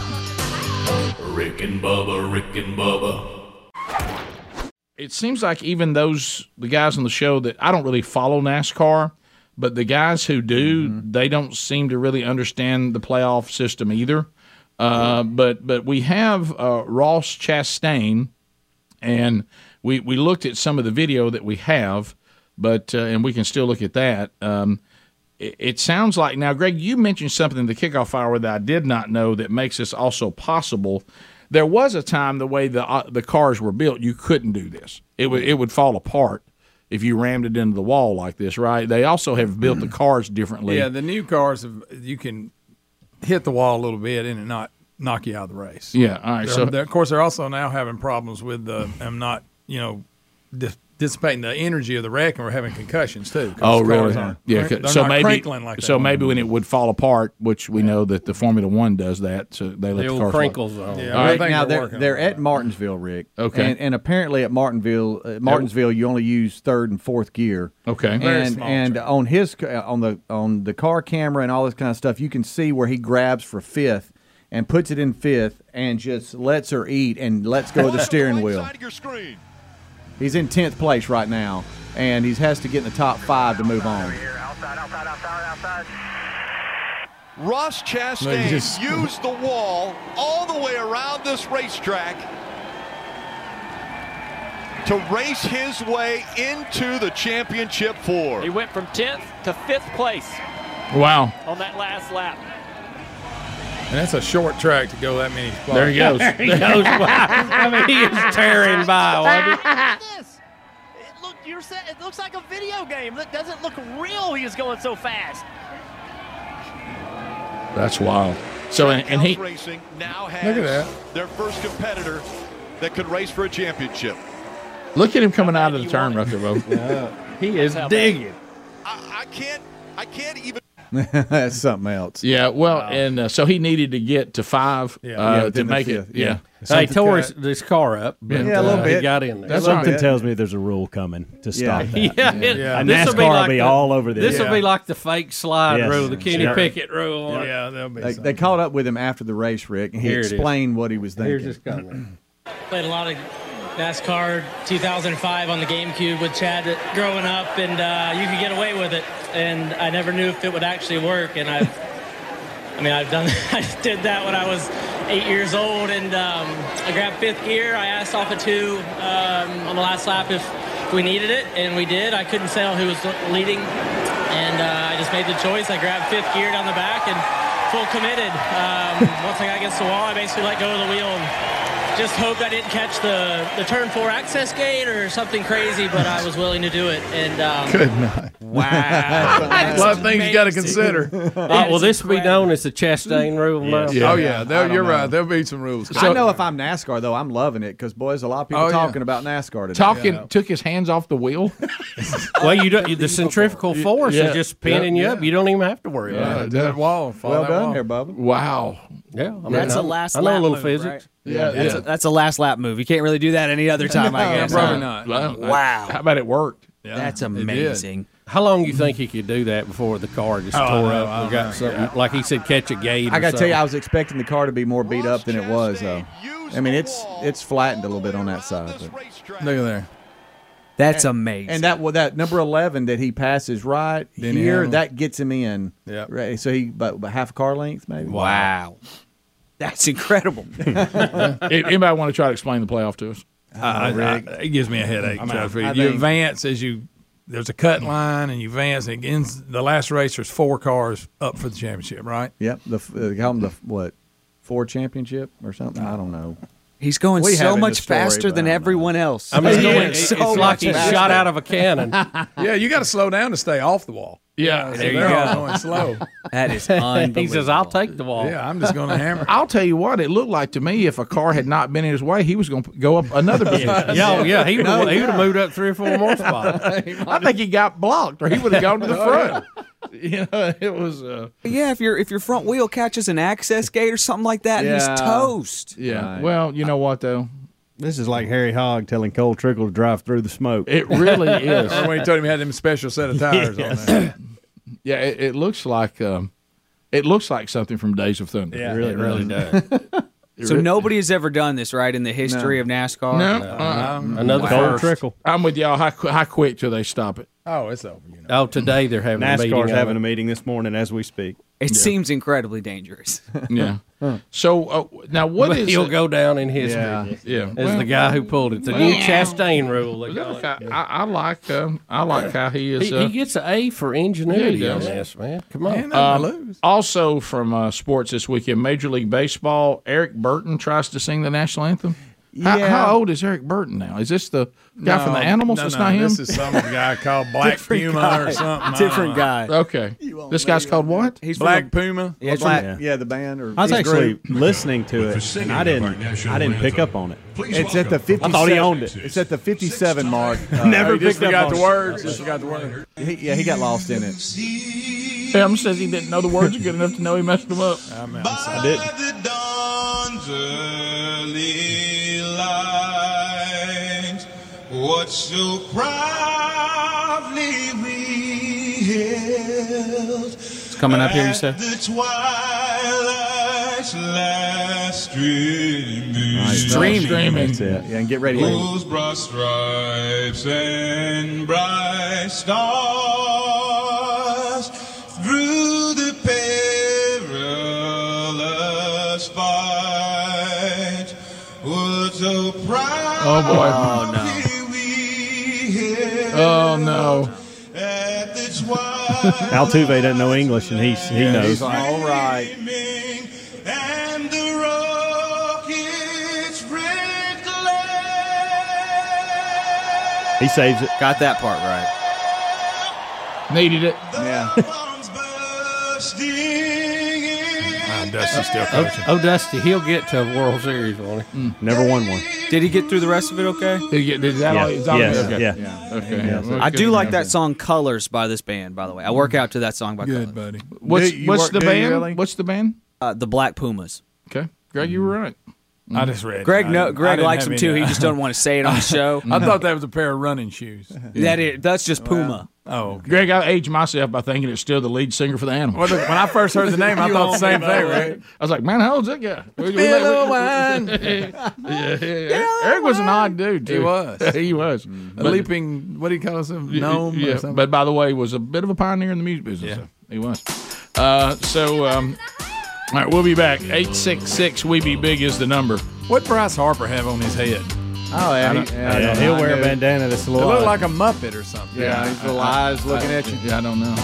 Rick and Bubba, Rick and Bubba. it seems like even those the guys on the show that I don't really follow NASCAR, but the guys who do, they don't seem to really understand the playoff system either. Uh, but but we have uh, Ross Chastain, and we we looked at some of the video that we have, but uh, and we can still look at that. Um, it, it sounds like now, Greg, you mentioned something in the kickoff hour that I did not know that makes this also possible. There was a time the way the uh, the cars were built, you couldn't do this. It would it would fall apart if you rammed it into the wall like this, right? They also have built the cars differently. Yeah, the new cars, have, you can hit the wall a little bit and it not knock you out of the race. Yeah, all right, They're- so- of course, they're also now having problems with the them not, you know, dis- dissipating the energy of the wreck, and we're having concussions too. Oh, really? aren't- Yeah. they're so not maybe, crinkling like so that. maybe when it would fall apart, which we know that the Formula One does that, so they let The the, old cars crinkles fall. Yeah, All I right. now they're they're they're at that. Martinsville, Rick. Okay. And, and apparently at Martinsville, uh, Martinsville, you only use third and fourth gear. Okay. Very and small and track. on his ca- on the on the car camera and all this kind of stuff, you can see where he grabs for fifth and puts it in fifth and just lets her eat and lets go of the steering wheel. He's in tenth place right now, and he has to get in the top five to move on. Ross Chastain No, you just- used the wall all the way around this racetrack to race his way into the championship four. He went from 10th to 5th place Wow. on that last lap. And that's a short track to go that many spots. There he goes. There he goes. I mean, he is tearing by. wasn't this. It, look, you're sa- it looks like a video game. It doesn't look real. He is going so fast. That's wild. So and, and he Racing now has Look at that. their first competitor that could race for a championship. look at him coming out of the turn right there, Bo. He is digging. I, I can't. I can't even. That's something else. Yeah, well, and uh, so he needed to get to five Yeah. uh, Yeah, to make fifth, it. Yeah. He tore his, his car up, but Yeah, a little uh, bit. he got in there. That's Something right. tells me there's a rule coming to stop that. Yeah, it- Yeah. And this'll NASCAR will like be the- all over this. This will Yeah. be like the fake slide Yes. rule, the Kenny Sure. Pickett rule. Yeah, there'll be They, they caught up with him after the race, Rick, and he Here explained what he was thinking. Here's his comment. Played a lot of NASCAR 2005 on the GameCube with Chad growing up, and uh, you could get away with it. And I never knew if it would actually work. And I've, I mean, I've done, I did that when I was eight years old, and um, I grabbed fifth gear. I asked off a two um, on the last lap if we needed it, and we did. I couldn't tell who was leading, and uh, I just made the choice. I grabbed fifth gear down the back and full committed. Um, once I got against the wall, I basically let go of the wheel and just hoped I didn't catch the, the turn four access gate or something crazy, but I was willing to do it. And um, Good night. Wow. a lot of things you got to consider. Uh, will this will be known as the Chastain rule now? Oh yeah, there, I you're know. right. There'll be some rules. I know if I'm NASCAR though, I'm loving it because boys, a lot of people Oh, yeah. talking about NASCAR today. Talking took his hands off the wheel. Well, you don't. The centrifugal force Yeah. is just pinning Yeah, you up. You don't even have to worry Yeah, about it. that wall. Well done there, Bubba. Wow. Yeah, I mean, That's a last I know lap a little move, physics. right? Yeah, that's, yeah. A, that's a last lap move. You can't really do that any other time, I guess. probably not. Well, Wow. How about it worked? Yeah, That's amazing. How long do you think he could do that before the car just Oh, tore know, up? I got know. something like he said, catch a gate. I got to tell you, I was expecting the car to be more beat up than it was though. I mean, it's it's flattened a little bit on that side. but- Look at there. That's amazing. And that well, that number eleven that he passes right Denny here, Hamlin. that gets him in. Yeah. Right. So he about, about half a car length maybe. wow. That's incredible. Anybody want to try to explain the playoff to us? I, I, it gives me a headache. trying to figure- I you think- advance as you. There's a cut line, and you advance. And ends, the last race, there's four cars up for the championship, right? Yep. The f- uh, call him the what four Championship or something. I don't know. He's going We so much story, faster than everyone else. I mean, He's going it's, so it's like he's shot out of a cannon. Yeah, you got to slow down to stay off the wall. Yeah, So there you they're all go. going slow. That is unbelievable. he says, "I'll take the wall." Yeah, I'm just going to hammer. I'll tell you what, it looked like to me if a car had not been in his way, he was going to go up another position. Yeah, oh, yeah, he would have he would have moved up three or four more spots. I think he got blocked, or he would have gone to the oh, front. You know, it was. Uh, Yeah, if your if your front wheel catches an access gate or something like that, Yeah. he's toast. yeah. Right. Well, you know what though, This is like Harry Hogge telling Cole Trickle to drive through the smoke. it really is. Or when he told him he had them special set of tires on there. Yeah, it, it looks like um, it looks like something from Days of Thunder. Yeah. It really, really does. So nobody has ever done this, right, in the history of NASCAR? No, uh, Another Cole first. Trickle. I'm with y'all. How, how quick till they stop it? Oh, it's over. You know. Oh, today they're having a meeting. NASCAR's having a meeting this morning as we speak. It seems incredibly dangerous. Yeah. So uh, now, what But is he'll it- go down in history Yeah. Yeah, as well, the guy who pulled it. The new Chastain rule. Look. I, I, I like um, I like how he is. He, uh, he gets an A for ingenuity Yeah, on this, man. Come on. Man, nothing Um, lose. also from uh, sports this weekend, Major League Baseball. Eric Burton tries to sing the national anthem. How, how old is Eric Burton now? Is this the guy from the Animals? No, That's no, not him. This is some guy called Black Puma or something. Different guy. okay. This guy's called what? He's from Black the- Puma. Yeah, Black, from- yeah, the band or I was actually group. listening to it, and I didn't. I didn't pick up on it. It's at the 57. I thought he owned it. It's at the 57 mark. Uh, Never He picked up on the it. words. Just forgot the word. he, yeah, he got lost in it. Tim says he didn't know the words good enough to know he messed them up. I, mean, I didn't. What so proudly we hailed It's coming up here, you said? the twilight's last streaming. Streaming. That's it. Yeah, and get ready. Whose broad stripes and bright stars through the perilous fight would so proud Oh boy. Oh, no. Oh no. at the twilight Altuve doesn't know English, and he's, he knows. He's like, all right. and the rocket's. He saves it. Got that part right. Needed it. Yeah. bombs bursting in. Ah, Dusty's still Oh, coaching. oh, Dusty, he'll get to a World Series, won't he? Never won one. Did he get through the rest of it okay? Did, you get, did that Yeah. all? Is that Yes. okay. Yeah. Okay. Well, I do like that song "Colors" by this band. By the way, I work out to that song by Good, Colors. buddy. What's what's work- the do you band? really? What's the band? Uh, the Black Pumas. Okay, Greg, you were right. I just read. Greg, it. I no, didn't- I Greg didn't likes have them any- too. He just don't want to say it on the show. I thought that was a pair of running shoes. That is, that's just Puma. Oh, okay. Greg, I aged myself by thinking it's still the lead singer for the Animals. Well, when I first heard the name, I thought the same thing, right? I was like, man, how old's that guy? We- we- Be a we- little we- wine. yeah, yeah, yeah. Eric was an odd dude. He was. he was. A But- leaping, what do you call him? Gnome? Yeah, or something? but by the way, he was a bit of a pioneer in the music business. Yeah. so he was. Uh, so, um, all right, we'll be back. Eight six six. We be big is the number. What Bryce Harper have on his head? Oh, yeah, I he- don't- yeah, I Yeah, know. he'll I wear a knew. bandana that's a It little. looked like a Muppet or something. Yeah, his little eyes looking at you. Yeah, I don't know.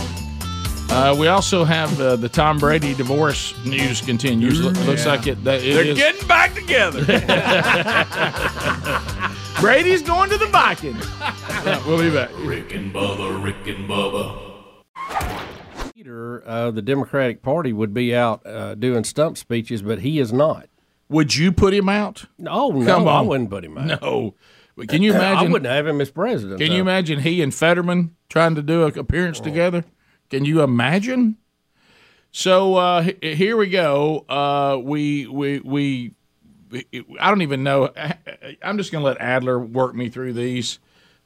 Uh, we also have uh, the Tom Brady divorce news continues. Lo- Looks Yeah. like it. That it They're is- getting back together. Brady's going to the Vikings. Yeah, we'll be back. Rick and Bubba, Rick and Bubba. Leader of the Democratic Party would be out uh, doing stump speeches, but he is not. Would you put him out? No, no, Come I wouldn't put him out. No. But can you imagine? I wouldn't have him as president. Can you imagine he and Fetterman trying to do an appearance together? Can you imagine? So uh, here we go. Uh, we, we we I don't even know. I'm just going to let Adler work me through these.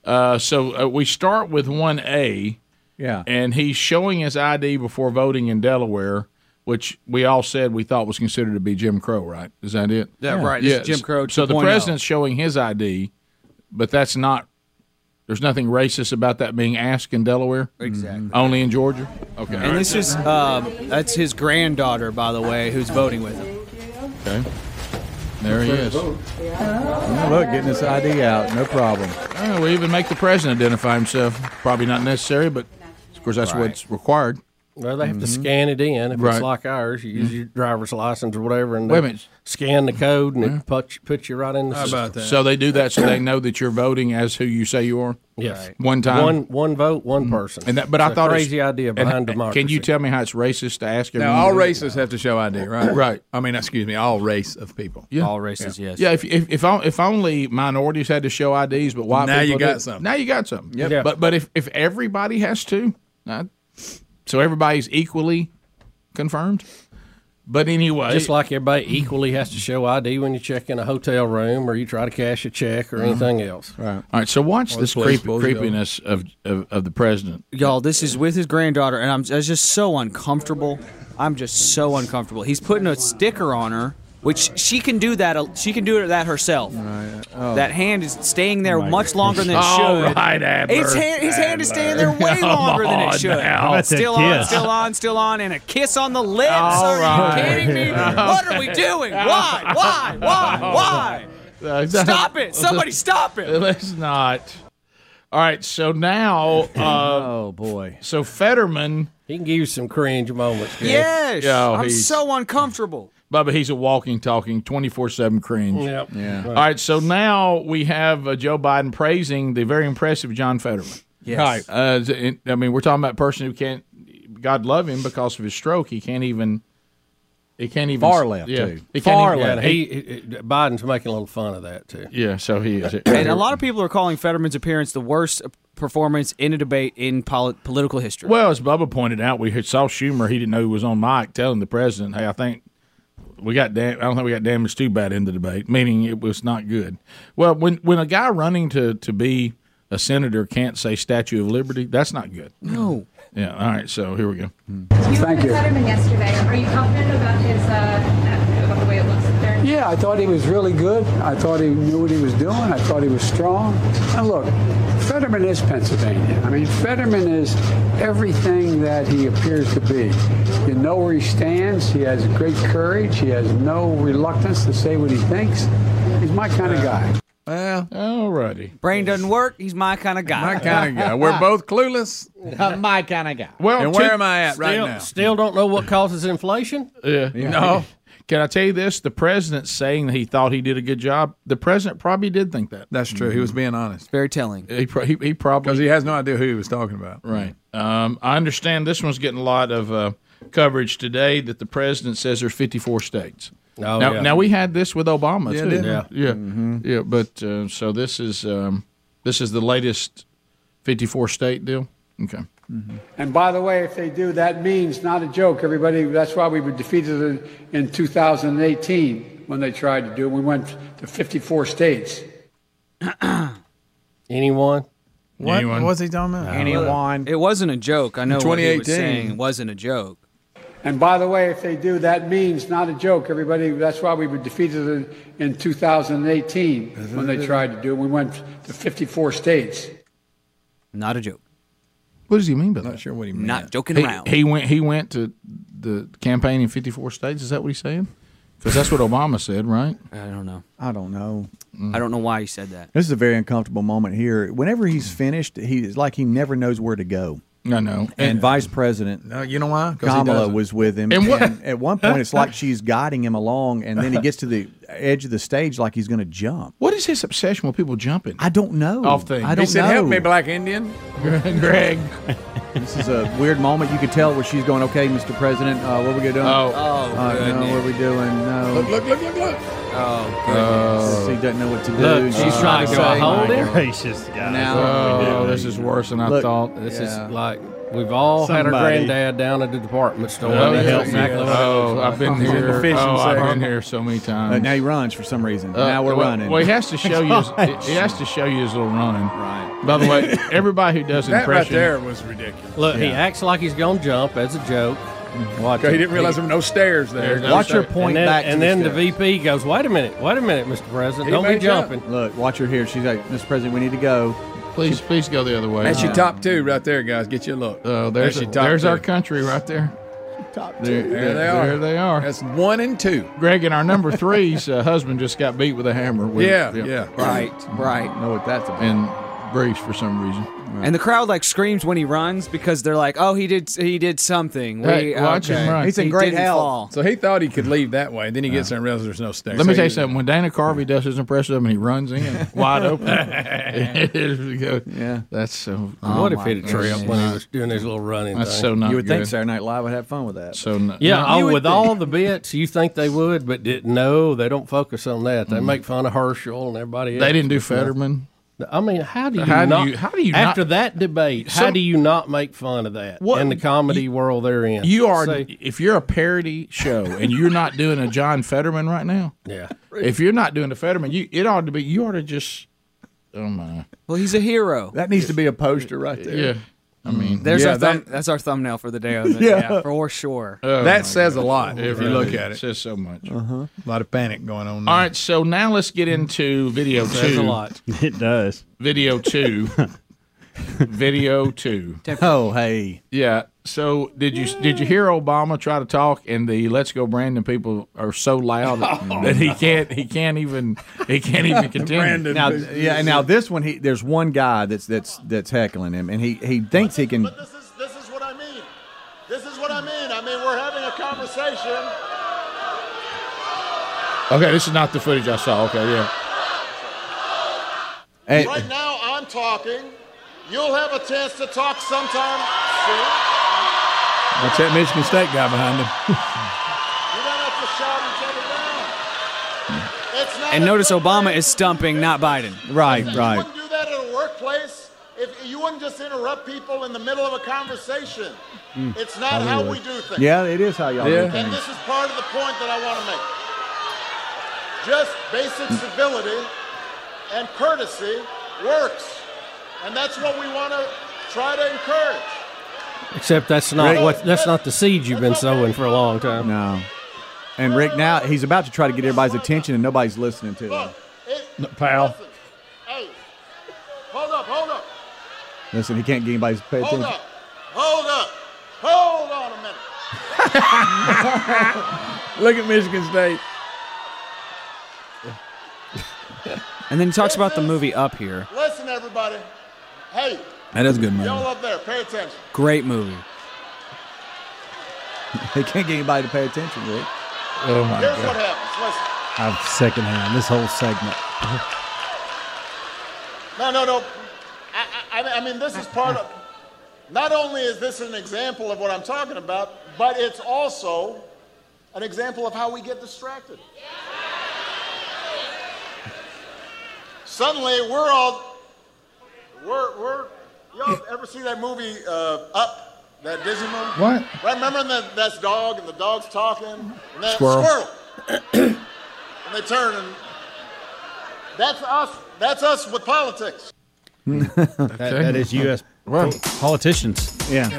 Uh, so uh, we start with one A, Yeah. and he's showing his ID before voting in Delaware, which we all said we thought was considered to be Jim Crow. Right? Is that it? Yeah, right. This is Yes. Jim Crow So the 2.0. president's showing his ID, but that's not. There's nothing racist about that being asked in Delaware. Exactly. Only in Georgia. Okay. And this is um, that's his granddaughter, by the way, who's voting with him. okay. There he is. Oh, look, getting his ID out, no problem. Oh, we even make the president identify himself. Probably not necessary, but of course that's what's required. Well, they have to mm-hmm. scan it in. If Right. it's like ours, you use your mm-hmm. driver's license or whatever, and Wait a they scan the code, and it puts, puts you right in the How system. about that? So they do that so they know that you're voting as who you say you are. Yes, One time. one one vote, one mm-hmm. person. And that, but I It's a thought crazy idea behind and democracy. Can you tell me how it's racist to ask everyone? now, all to do races have to show ID, right? Right. I mean, excuse me, all race of people. Yeah. All races, yes. Yeah, if if if, if only minorities had to show IDs, but white Now people you got did- something. Now you got something. Yep. Yeah. But but if if everybody has to, uh, so everybody's equally confirmed. But anyway, Just like everybody equally has to show ID when you check in a hotel room or you try to cash a check or Mm-hmm. anything else. Right. all right. So watch Well, this creep, place supposed to go. creepiness of, of of the president. Y'all, this is with his granddaughter, and I'm I was just so uncomfortable. I'm just so uncomfortable. He's putting a sticker on her, which she can do that. She can do that herself. That hand is staying there much longer than it should. right, Adler. His hand, his hand is staying there way Come longer than it should. now. How Still on, still on, still on, and a kiss on the lips. All are right. you kidding me? What are we doing? Why? Why? Why? Why? Stop it! Somebody stop it! Let's not. All right. So now, uh, Oh boy. so Fetterman, He can give you some cringe moments. Gary. Yes, Yeah, I'm he's- so uncomfortable. Bubba, he's a walking, talking, twenty four seven cringe. Yep. Yeah. All right, so now we have uh, Joe Biden praising the very impressive John Fetterman. Yes. Uh, I mean, we're talking about a person who can't. God love him because of his stroke. He can't even. He can't even Far left, Yeah, too. he Far even- left. He, he- Biden's making a little fun of that too. Yeah, so he is. And a lot of people are calling Fetterman's appearance the worst performance in a debate in poli- political history. Well, as Bubba pointed out, we saw Schumer. He didn't know he was on mic telling the president, "Hey, I think we got dam- I don't think we got damaged too bad in the debate," meaning it was not good. Well, when when a guy running to to be a senator can't say Statue of Liberty, that's not good. no. Yeah. All right. So here we go. Thank you. Fetterman yesterday. Are you confident about his uh, Yeah, I thought he was really good. I thought he knew what he was doing. I thought he was strong. And look, Fetterman is Pennsylvania. I mean, Fetterman is everything that he appears to be. You know where he stands. He has great courage. He has no reluctance to say what he thinks. He's my kind of guy. Well, alrighty. Brain doesn't work. He's my kind of guy. My kind of guy. We're both clueless. Uh, my kind of guy. Well, and where to- am I at right Still, now? still don't know what causes inflation. Yeah. No. Can I tell you this? The president saying that he thought he did a good job. The president probably did think that. That's true. He was being honest. Very telling. He, pro- he, he probably Because he has no idea who he was talking about. Right. Um, I understand this one's getting a lot of uh, coverage today that the president says there's 54 states. Oh, now, yeah. now we had this with Obama Yeah, too. didn't we? Yeah. yeah, Mm-hmm. yeah. But uh, so this is um, this is the latest 54 state deal. Okay. Mm-hmm. And by the way, if they do, that means not a joke, everybody. That's why we were defeated in, in 2018. when they tried to do it. We went to 54 states. Anyone? What Anyone? was he talking about? Anyone? It wasn't a joke. I know what he was 2018. saying. It wasn't a joke. And by the way, if they do, that means not a joke. Everybody, that's why we were defeated in, in 2018 when they tried to do it. We went to 54 states. Not a joke. What does he mean by that? Not sure what he meant. Not joking he, around. He went. He went to the campaign in 54 states. Is that what he's saying? Because that's what Obama said, right? I don't know. I don't know. I don't know why he said that. This is a very uncomfortable moment here. Whenever he's finished, he it's like he never knows where to go. I know. And, And- Vice President No, you know why? 'Cause he Kamala was with him. And what- at one point, it's like she's guiding him along, and then he gets to the edge of the stage like he's going to jump. What is his obsession with people jumping? I don't know. Off things. I don't He said, know. "Help me, Black Indian." Greg. This is a weird moment. You could tell where she's going. Okay, Mr. President, uh, what are we gonna do? Oh. Oh, Uh, no, what are we doing? No. Look, look, look, look, look. Oh, Oh. He doesn't know what to do. Look, she's Uh, trying to go say- hold him. Gracious, guys. Now- Oh, this is worse than I Look, thought. This Yeah. is like we've all had our granddad down at the department store. Oh, That's yeah. exactly what Oh, is. I've been He's in the here. fishing Oh, I've section. been here so many Uh, times. now he runs for some reason. Uh, now we're well, running. Well, he has to show you. His, he has to show you his little running. right. By the way, everybody who does That right impression, there was ridiculous. Look, he acts like he's gonna jump as a joke. Watch He didn't realize there were no stairs there. No Watch her stairs. point and then, back and the then the stairs. VP goes, "Wait a minute, wait a minute, Mr. President, He don't be may jump. jumping." Look, watch her here. She's like, Mr. President, we need to go. please, please go the other way. That's your top two right there, guys. Get you a look. Oh, there's That's your top there's two. our country right there. Top There, There they are. There they are. That's one and two. Greg and our number three's uh, husband just got beat with a hammer. With, Yeah, yeah. right, right. Know what that's about. And Brees for some reason. And the crowd like screams when he runs because they're like, "Oh, he did, he did something." Hey, We- watch him run. He's in He great didn't health. fall. So he thought he could leave that way. Then he gets there and realizes there's no stairs. Let me So tell you something. When Dana Carvey does his impression of him and he runs in wide open, it is good. Yeah. That's so. Oh oh what if my it had tripped goodness. when he was doing his little running That's thing? so not you would good. think Saturday Night Live would have fun with that. So no, Yeah, no. oh, with think- all the bits, you think they would, but didn't. no, they don't focus on that. They mm-hmm. make fun of Herschel and everybody else. they didn't do and stuff. Fetterman. I mean, how do you How do not? you- how do you after not- that debate? how do you not make fun of that What- in the comedy world they're in? You are Say- if you're a parody show and you're not doing a John Fetterman right now. yeah. If you're not doing a Fetterman, you it ought to be. You ought to just. Oh my. Well, he's a hero. That needs to be a poster right there. Yeah. I mean, There's Yeah, our thumb, that- that's our thumbnail for the day. Of it. Yeah. yeah. for sure. oh that my says a lot if you look at it. says so much. Uh-huh. A lot of panic going on. All right, so now let's get into video Says two. a lot. It does. Video two. video two. Oh, hey. Yeah. So did you did you hear Obama try to talk and the "Let's Go Brandon" people are so loud that, that he can't he can't even he can't even continue. Now, yeah, and now this one, he there's one guy that's that's that's heckling him, and he he thinks he can. But this is this is what I mean. This is what I mean. I mean, we're having a conversation. Okay, this is not the footage I saw. Okay, yeah. Hey, Right now, I'm talking. You'll have a chance to talk sometime soon. Watch that Michigan State guy behind him. You don't have to shout each other down. It's not And notice Obama is stumping, not Biden. right, You right. You wouldn't do that at a workplace. If you wouldn't just interrupt people in the middle of a conversation. Hmm. It's not how we do things. Yeah, it is how y'all Yeah. do And this is part of the point that I want to make. Just basic civility and courtesy works. And that's what we want to try to encourage. Except that's not Rick- what that's not the seed you've been sowing for a long time. No. And Rick now he's about to try to get everybody's attention, and nobody's listening to him. Look, it, Pal. listen, hey, hold up, hold up, Listen, he can't get anybody to pay hold up, hold up, hold on a minute. Look at Michigan State. And then he talks about the movie Up Here. Listen, everybody. Hey, That is a good movie. y'all up there, pay attention. Great movie. they can't get anybody to pay attention, Rick. Oh my god. Here's what happens. Listen. I'm secondhand this whole segment. No, no, no. I, I, I mean, this is part of. Not only is this an example of what I'm talking about, but it's also an example of how we get distracted. Suddenly, we're all. We're, we're. Y'all ever see that movie uh, Up? That Disney movie? What? Right, remember that that's dog and the dog's talking? And that Squirrel. squirrel. and they turn and that's us. That's us with politics. That, that is U.S. politicians. Yeah.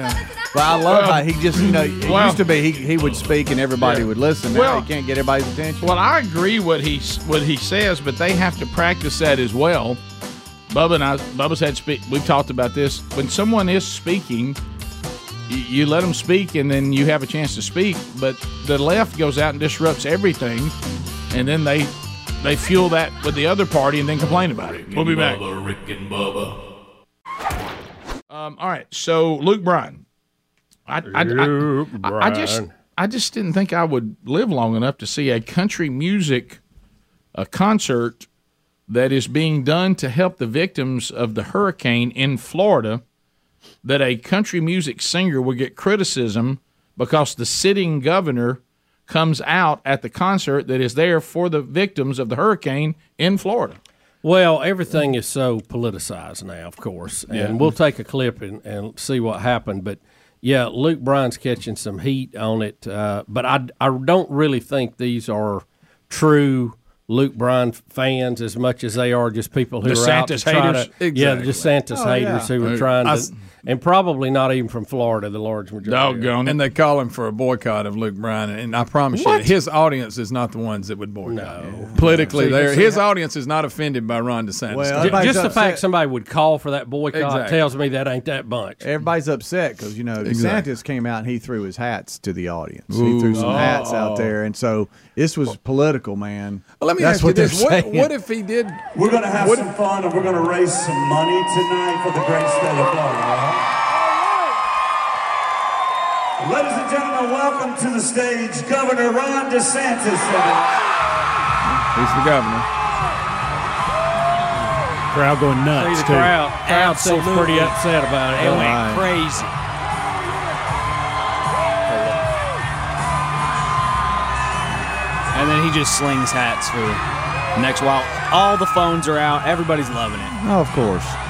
But I love how he just, you know, it Well- used to be he, he would speak and everybody Yeah. would listen. Now Well- he can't get everybody's attention. Well, I agree what he what he says, but they have to practice that as well. Bubba and I, Bubba's had speak. We've talked about this. When someone is speaking, you, you let them speak, and then you have a chance to speak. But the left goes out and disrupts everything, and then they they fuel that with the other party, and then complain about it. We'll be back. Bubba, Rick and Bubba. Um, all right, so Luke Bryan. I, I, I, Luke I, I just I just didn't think I would live long enough to see a country music a concert that is being done to help the victims of the hurricane in Florida. That a country music singer will get criticism because the sitting governor comes out at the concert that is there for the victims of the hurricane in Florida. Well, everything is so politicized now, of course, and Yeah. we'll take a clip and, and see what happened. But yeah, Luke Bryan's catching some heat on it, uh, but I, I don't really think these are true Luke Bryan fans as much as they are just people who are out to DeSantis try haters? to yeah, the Exactly. DeSantis Oh, haters yeah. who are trying I to, s- and probably not even from Florida, the large majority. Doggone. And they call him for a boycott of Luke Bryan, and I promise What? you, his audience is not the ones that would boycott. him. Politically, See, there, his audience is not offended by Ron DeSantis. Well, Ju- just the fact somebody would call for that boycott Exactly. tells me that ain't that bunch. Everybody's upset because you know Exactly. DeSantis came out and he threw his hats to the audience. Ooh. He threw some hats Oh. out there, and so this was political, man. Well, let me That's ask you what they're this: what, what if he did? We're going to have what some fun and we're going to raise some money tonight for the great state of Florida. All right? Ladies and gentlemen, welcome to the stage Governor Ron DeSantis. He's the governor. Crowd going nuts. See the too. crowd, crowd seems pretty upset about it. Oh, they went they? crazy. And then he just slings hats for the next while. All the phones are out. Everybody's loving it. Oh, of course.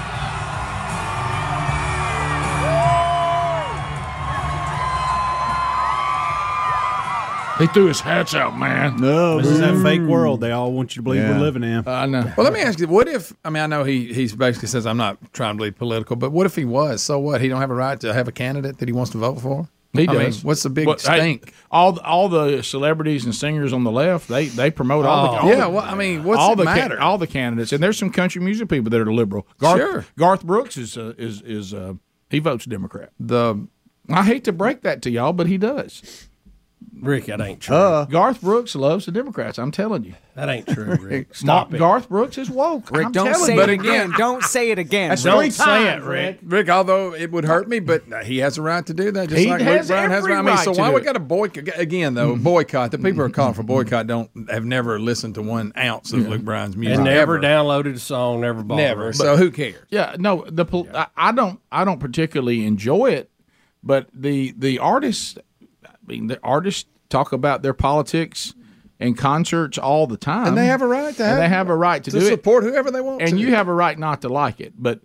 He threw his hats out, man. No, This is that fake world they all want you to believe Yeah. we're living in. I know. Well, let me ask you: What if? I mean, I know he he's basically says I'm not trying to be political, but what if he was? So what? He don't have a right to have a candidate that he wants to vote for. He I mean, does. what's the big What- hey, stink? all all the celebrities and singers on the left, they they promote all the Oh. all Yeah, the- well, I mean, what's all it the ca- matter? all the candidates, and there's some country music people that are liberal. Garth, Sure. Garth Brooks is uh, is is uh, he votes Democrat. The I hate to break that to y'all, but he does. Rick, that ain't true. Uh, Garth Brooks loves the Democrats. I'm telling you. that ain't true, Rick. Stop Stop it. Garth Brooks is woke. Rick, I'm don't say you. it again. Don't say it again. That's Rick. three say times, it, Rick. Rick, although it would hurt me, but he has a right to do that, just He like has Luke Bryan has. every a right. I mean, right so to why do we it. got to boycott again? Though boycott, the people who are calling for boycott don't have never listened to one ounce of Luke Bryan's music, and never ever. downloaded a song, never bought never. it. So who cares? Yeah, no, the pol- I, I don't I don't particularly enjoy it, but the the artists, I mean, the artists talk about their politics in concerts all the time, And they have a right to And have- they have a right to, to do it, support whoever they want and to. you have a right not to like it. But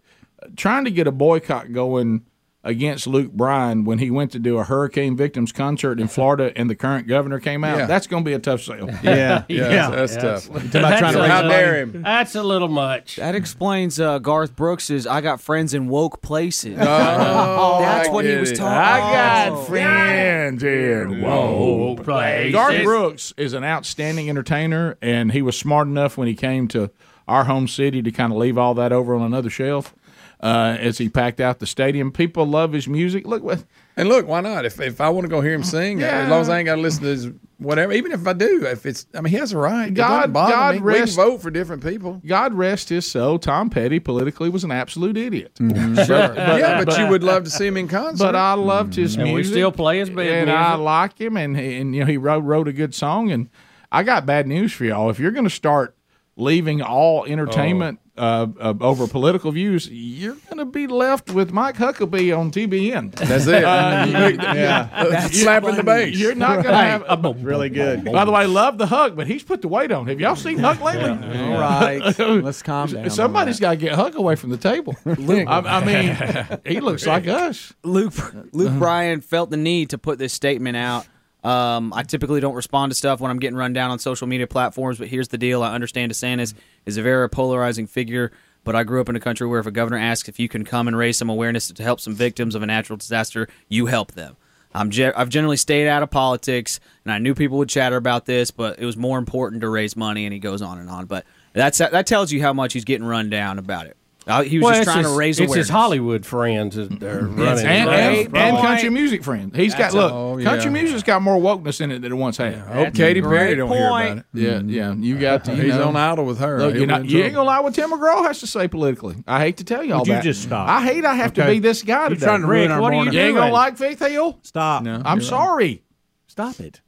trying to get a boycott going against Luke Bryan when he went to do a hurricane victims concert in Florida and the current governor came out, Yeah. that's going to be a tough sale. Yeah, yeah, Yeah. that's Yeah. tough. That's- Talking trying to that's a how little- dare him? That's a little much. That explains uh, Garth Brooks's "I got friends in woke places." Oh, That's I what he was it. talking. I got Oh. friends in woke places. Garth Brooks is an outstanding entertainer, and he was smart enough when he came to our home city to kind of leave all that over on another shelf uh, as he packed out the stadium. People love his music. Look what And look, why not? If if I want to go hear him sing, as long as I ain't got to listen to his whatever. Even if I do, if it's, I mean, he has a right. God- doesn't God me. We can rest- vote for different people. God rest his soul. Tom Petty politically was an absolute idiot. Sure. yeah, but, you would love to see him in concert. But I loved his And we still play his band. and music. I like him, and and you know he wrote wrote a good song. And I got bad news for y'all. If you're going to start leaving all entertainment uh, uh, over political views, you're going to be left with Mike Huckabee on TBN. That's it. Uh, you- yeah, you- slapping the bass. You're not going to have. a, really good. By the way, love the Huck, but he's put the weight on. Have y'all seen Huck lately? All right, let's calm down. Somebody's got to get Huck away from the table. I, I mean, he looks like us. Luke Luke Bryan felt the need to put this statement out Um, I typically don't respond to stuff when I'm getting run down on social media platforms, but here's the deal: I understand DeSantis is a very polarizing figure, but I grew up in a country where if a governor asks if you can come and raise some awareness to help some victims of a natural disaster, you help them. I'm ge- I've generally stayed out of politics, and I knew people would chatter about this, but it was more important to raise money. And he goes on and on, but that's that tells you how much he's getting run down about it. Uh, he was Well, just trying his- to raise it's awareness. It's his Hollywood friends that are running. and, and, and country music friends. He's got a- look. oh, yeah. Country music's got more wokeness in it than it once had. I hope Katy Perry don't hear about it. Yeah, yeah. You got to. You He's know, on Idol with her. Look, you, be know, you ain't gonna lie what Tim McGraw has to say politically. I hate to tell you all Would you that. just stop? I hate I have to be this guy You're today. trying to ruin Rick, our what are you doing? You ain't doing? gonna like Faith Hill? Stop. No, I'm sorry. Stop it.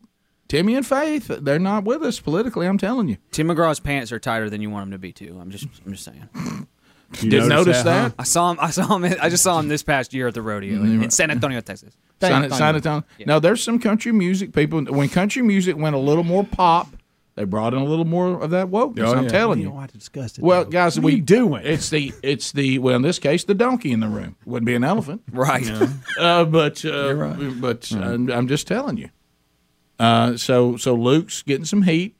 Timmy and Faith, they're not with us politically. I'm telling you. Tim McGraw's pants are tighter than you want them to be too. I'm just I'm just saying. You Didn't notice that? I saw him. I saw him. I just saw him this past year at the rodeo in, in San Antonio, Texas. San, San Antonio. Now there's some country music people. When country music went a little more pop, they brought in a little more of that wokeness. Oh, I'm yeah. telling You you. don't have to discuss it. Well, though. guys, what we are you doing? It's the it's the well in this case the donkey in the room wouldn't be an elephant, Right. uh, but uh, but I'm, I'm just telling you. Uh, so so Luke's getting some heat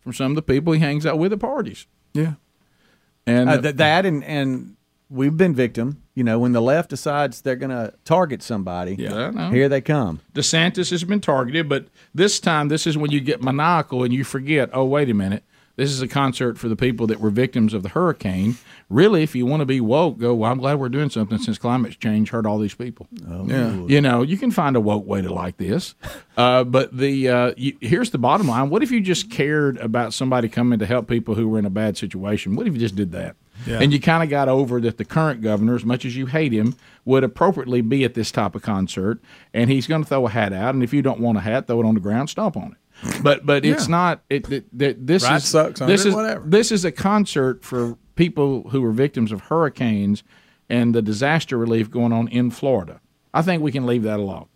from some of the people he hangs out with at parties, Yeah. And Uh, th- that and and we've been victim. You know, when the left decides they're going to target somebody, Yeah, here they come. DeSantis has been targeted, but this time, this is when you get maniacal and you forget. Oh, wait a minute. This is a concert for the people that were victims of the hurricane. Really, if you want to be woke, go. Well, I'm glad we're doing something since climate change hurt all these people. Yeah. You know, you can find a woke way to like this, uh, but the uh, you, here's the bottom line: What if you just cared about somebody coming to help people who were in a bad situation? What if you just did that? Yeah. And you kind of got over that the current governor, as much as you hate him, would appropriately be at this type of concert, and he's going to throw a hat out. And if you don't want a hat, throw it on the ground, stomp on it. But but it's not. It, it, it- this Right is sucks this is whatever. this is a concert for people who were victims of hurricanes and the disaster relief going on in Florida. I think we can leave that alone.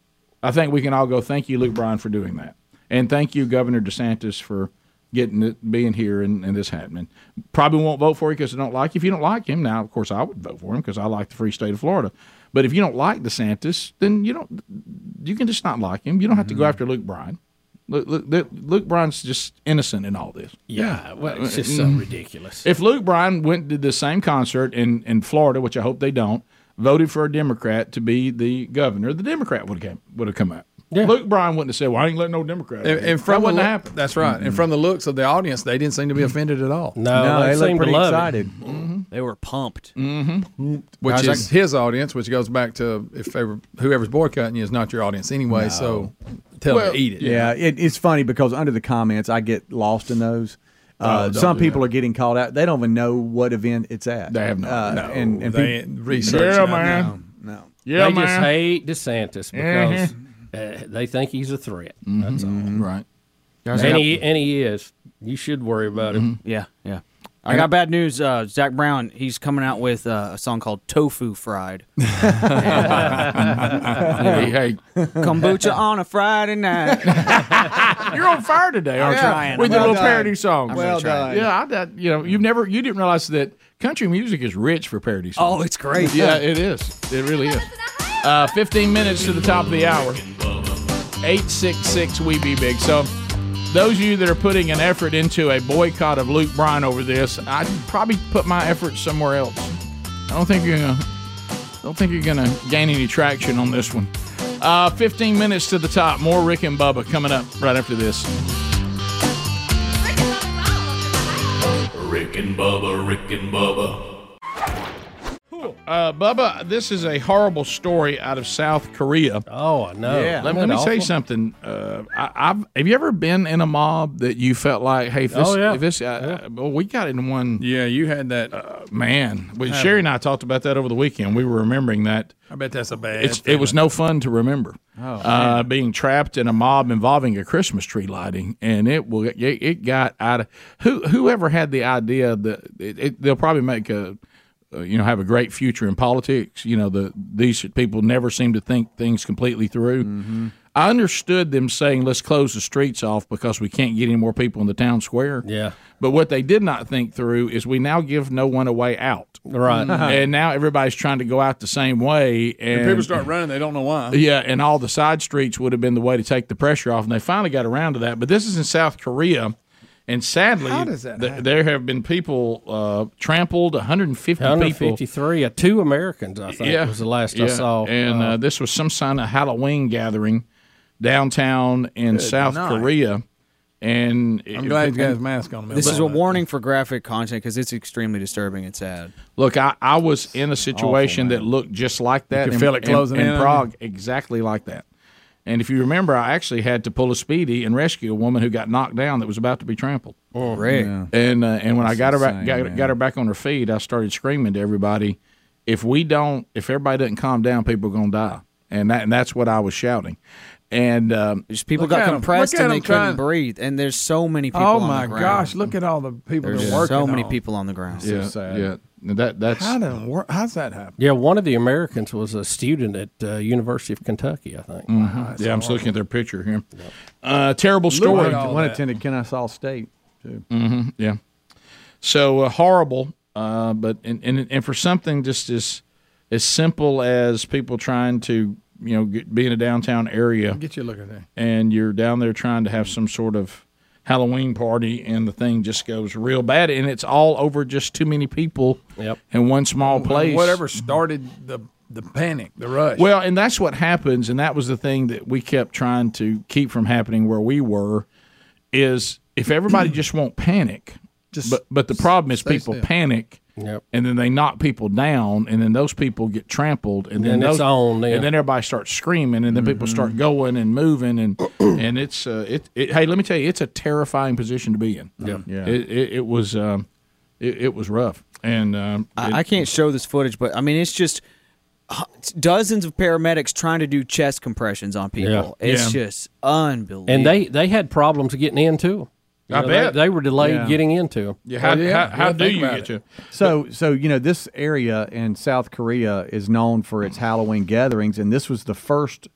I think we can all go. Thank you, Luke Bryan, for doing that, and thank you, Governor DeSantis, for getting it, being here and, and this happening. Probably won't vote for you because I don't like you. If you don't like him, now of course I would vote for him because I like the free state of Florida. But if you don't like DeSantis, then you don't. You can just not like him. You don't have to go mm-hmm. after Luke Bryan. Luke, Luke, Luke Bryan's just innocent in all this. Yeah, well, it's just so Mm. ridiculous. If Luke Bryan went and did the same concert in, in Florida, which I hope they don't, voted for a Democrat to be the governor, the Democrat would have came, would have come out. Luke Bryan wouldn't have said, "Well, I ain't letting no Democrat." And, in." and that from the wouldn't happen. That's right. And from the looks of the audience, they didn't seem to be offended at all. No, No, they, they look seem to pretty love excited. it. They were pumped. Which Guys, is his audience, which goes back to if they were, whoever's boycotting you is not your audience anyway. So tell Well, them to eat it. Yeah, it, it's funny because under the comments, I get lost in those. Uh, Oh, don't some people that. are getting called out. They don't even know what event it's at. They have no- uh, no, and, and they peop- ain't researching. Yeah, it. man. no. Yeah, they man. just hate DeSantis because Mhm. Uh, they think he's a threat. That's all. right. And he, and he is. You should worry about him. Yeah, yeah. I got bad news. Uh, Zac Brown, he's coming out with uh, a song called "Tofu Fried." hey, hey, Kombucha on a Friday night. you're on fire today, aren't I'm you? trying. With I'm your little done. parody song. Well done. Yeah, I, that, you know, you've never, you didn't realize that country music is rich for parody songs. Oh, it's great. Yeah, it is. It really is. Uh, 15 minutes to the top of the hour. 866 We Be Big. So, those of you that are putting an effort into a boycott of Luke Bryan over this, I'd probably put my efforts somewhere else. I don't think you're gonna. Don't think you're gonna gain any traction on this one. Uh, 15 minutes to the top. More Rick and Bubba coming up right after this. Rick and Bubba, Rick and Bubba. Uh, Bubba, this is a horrible story out of South Korea. Oh, I know. Let, let me that tell you something. Uh, I, I've have you ever been in a mob that you felt like, hey, if this, Oh, yeah. if this, uh, well, we got in one. Yeah, you had that. Uh, man, well, Have- Sherry and I talked about that over the weekend. We were remembering that. I bet that's a bad. It's, it was no fun to remember. Oh, uh, being trapped in a mob involving a Christmas tree lighting, and it will it, it got out of who whoever had the idea that it, it, they'll probably make a uh, you know have a great future in politics. You know the these people never seem to think things completely through. Mm-hmm. I understood them saying, let's close the streets off because we can't get any more people in the town square. Yeah. But what they did not think through is we now give no one a way out. Right. and now everybody's trying to go out the same way. And, And people start running, they don't know why. Yeah, and all the side streets would have been the way to take the pressure off, and they finally got around to that. But this is in South Korea, and sadly, How does that th- there have been people uh, trampled, 150 people. 153, uh, two Americans, I think, was the last I saw. And uh, Uh, this was some kind of Halloween gathering downtown in South night. Korea. And I'm glad he's got his mask on. This is a warning for graphic content because it's extremely disturbing and sad. Look, I, I was in a situation that looked just like that. could in, feel it closing in, in on you? Prague, exactly like that. And if you remember, I actually had to pull a speedy and rescue a woman who got knocked down that was about to be trampled. Oh, Rick. And uh, and when I That's got her back, got, got her back on her feet, I started screaming to everybody, "If we don't, if everybody doesn't calm down, people are going to die." And that and that's what I was shouting. And um, Just people got compressed and they couldn't trying- breathe. And there's so many people. Oh on my the ground. gosh! Look at all the people There's that are working. so many on. people on the ground. yeah, sad. yeah, that that's How does work? How's that happen? yeah, one of the Americans was a student at uh, University of Kentucky, I think. mhm. yeah. I'm just looking at their picture here. Uh, terrible story. at One that. attended Kennesaw State too. hmm yeah. So uh, horrible, uh, but and, and and for something just as as simple as people trying to you know get, be in a downtown area Get you looking look at that. and you're down there trying to have some sort of Halloween party and the thing just goes real bad and it's all over just too many people Yep. in one small place. Whatever started the the panic, the rush. Well, and that's what happens, and that was the thing that we kept trying to keep from happening where we were. Is if everybody just won't panic, Just but but the problem is people still. panic, Yep. and then they knock people down, and then those people get trampled, and then And it's those, on then. and then everybody starts screaming, and then people start going and moving, and and it's uh, it, it. Hey, let me tell you, it's a terrifying position to be in. Yeah. Yeah. It, it, it was um, it, it was rough, and um, I, I can't show this footage, but I mean, it's just dozens of paramedics trying to do chest compressions on people. Yeah. It's Yeah. just unbelievable. And they, they had problems getting into them. I bet. They, they were delayed Yeah. getting into them. yeah, how, Well, yeah, how, how yeah, do you get it. to? So, so you know, this area in South Korea is known for its Halloween gatherings, and this was the first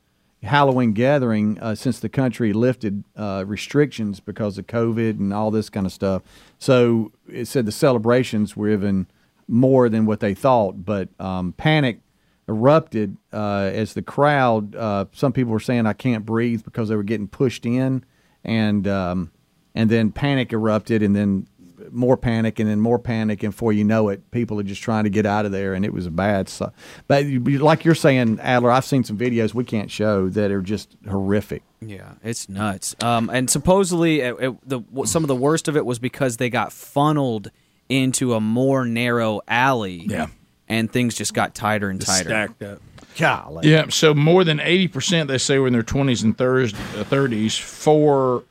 Halloween gathering uh, since the country lifted uh, restrictions because of COVID and all this kind of stuff. So it said the celebrations were even more than what they thought, but um, panic erupted uh, as the crowd. Uh, some people were saying, "I can't breathe" because they were getting pushed in, and um, and then panic erupted, and then more panic, and then more panic, and before you know it, people are just trying to get out of there, and it was a bad. So, but like you're saying, Adler, I've seen some videos we can't show that are just horrific. Yeah, it's nuts. Um, and supposedly, it, it, the some of the worst of it was because they got funneled into a more narrow alley. Yeah. and things just got tighter and tighter. stacked up. Golly. Yeah, so more than eighty percent they say were in their twenties and thirties. Four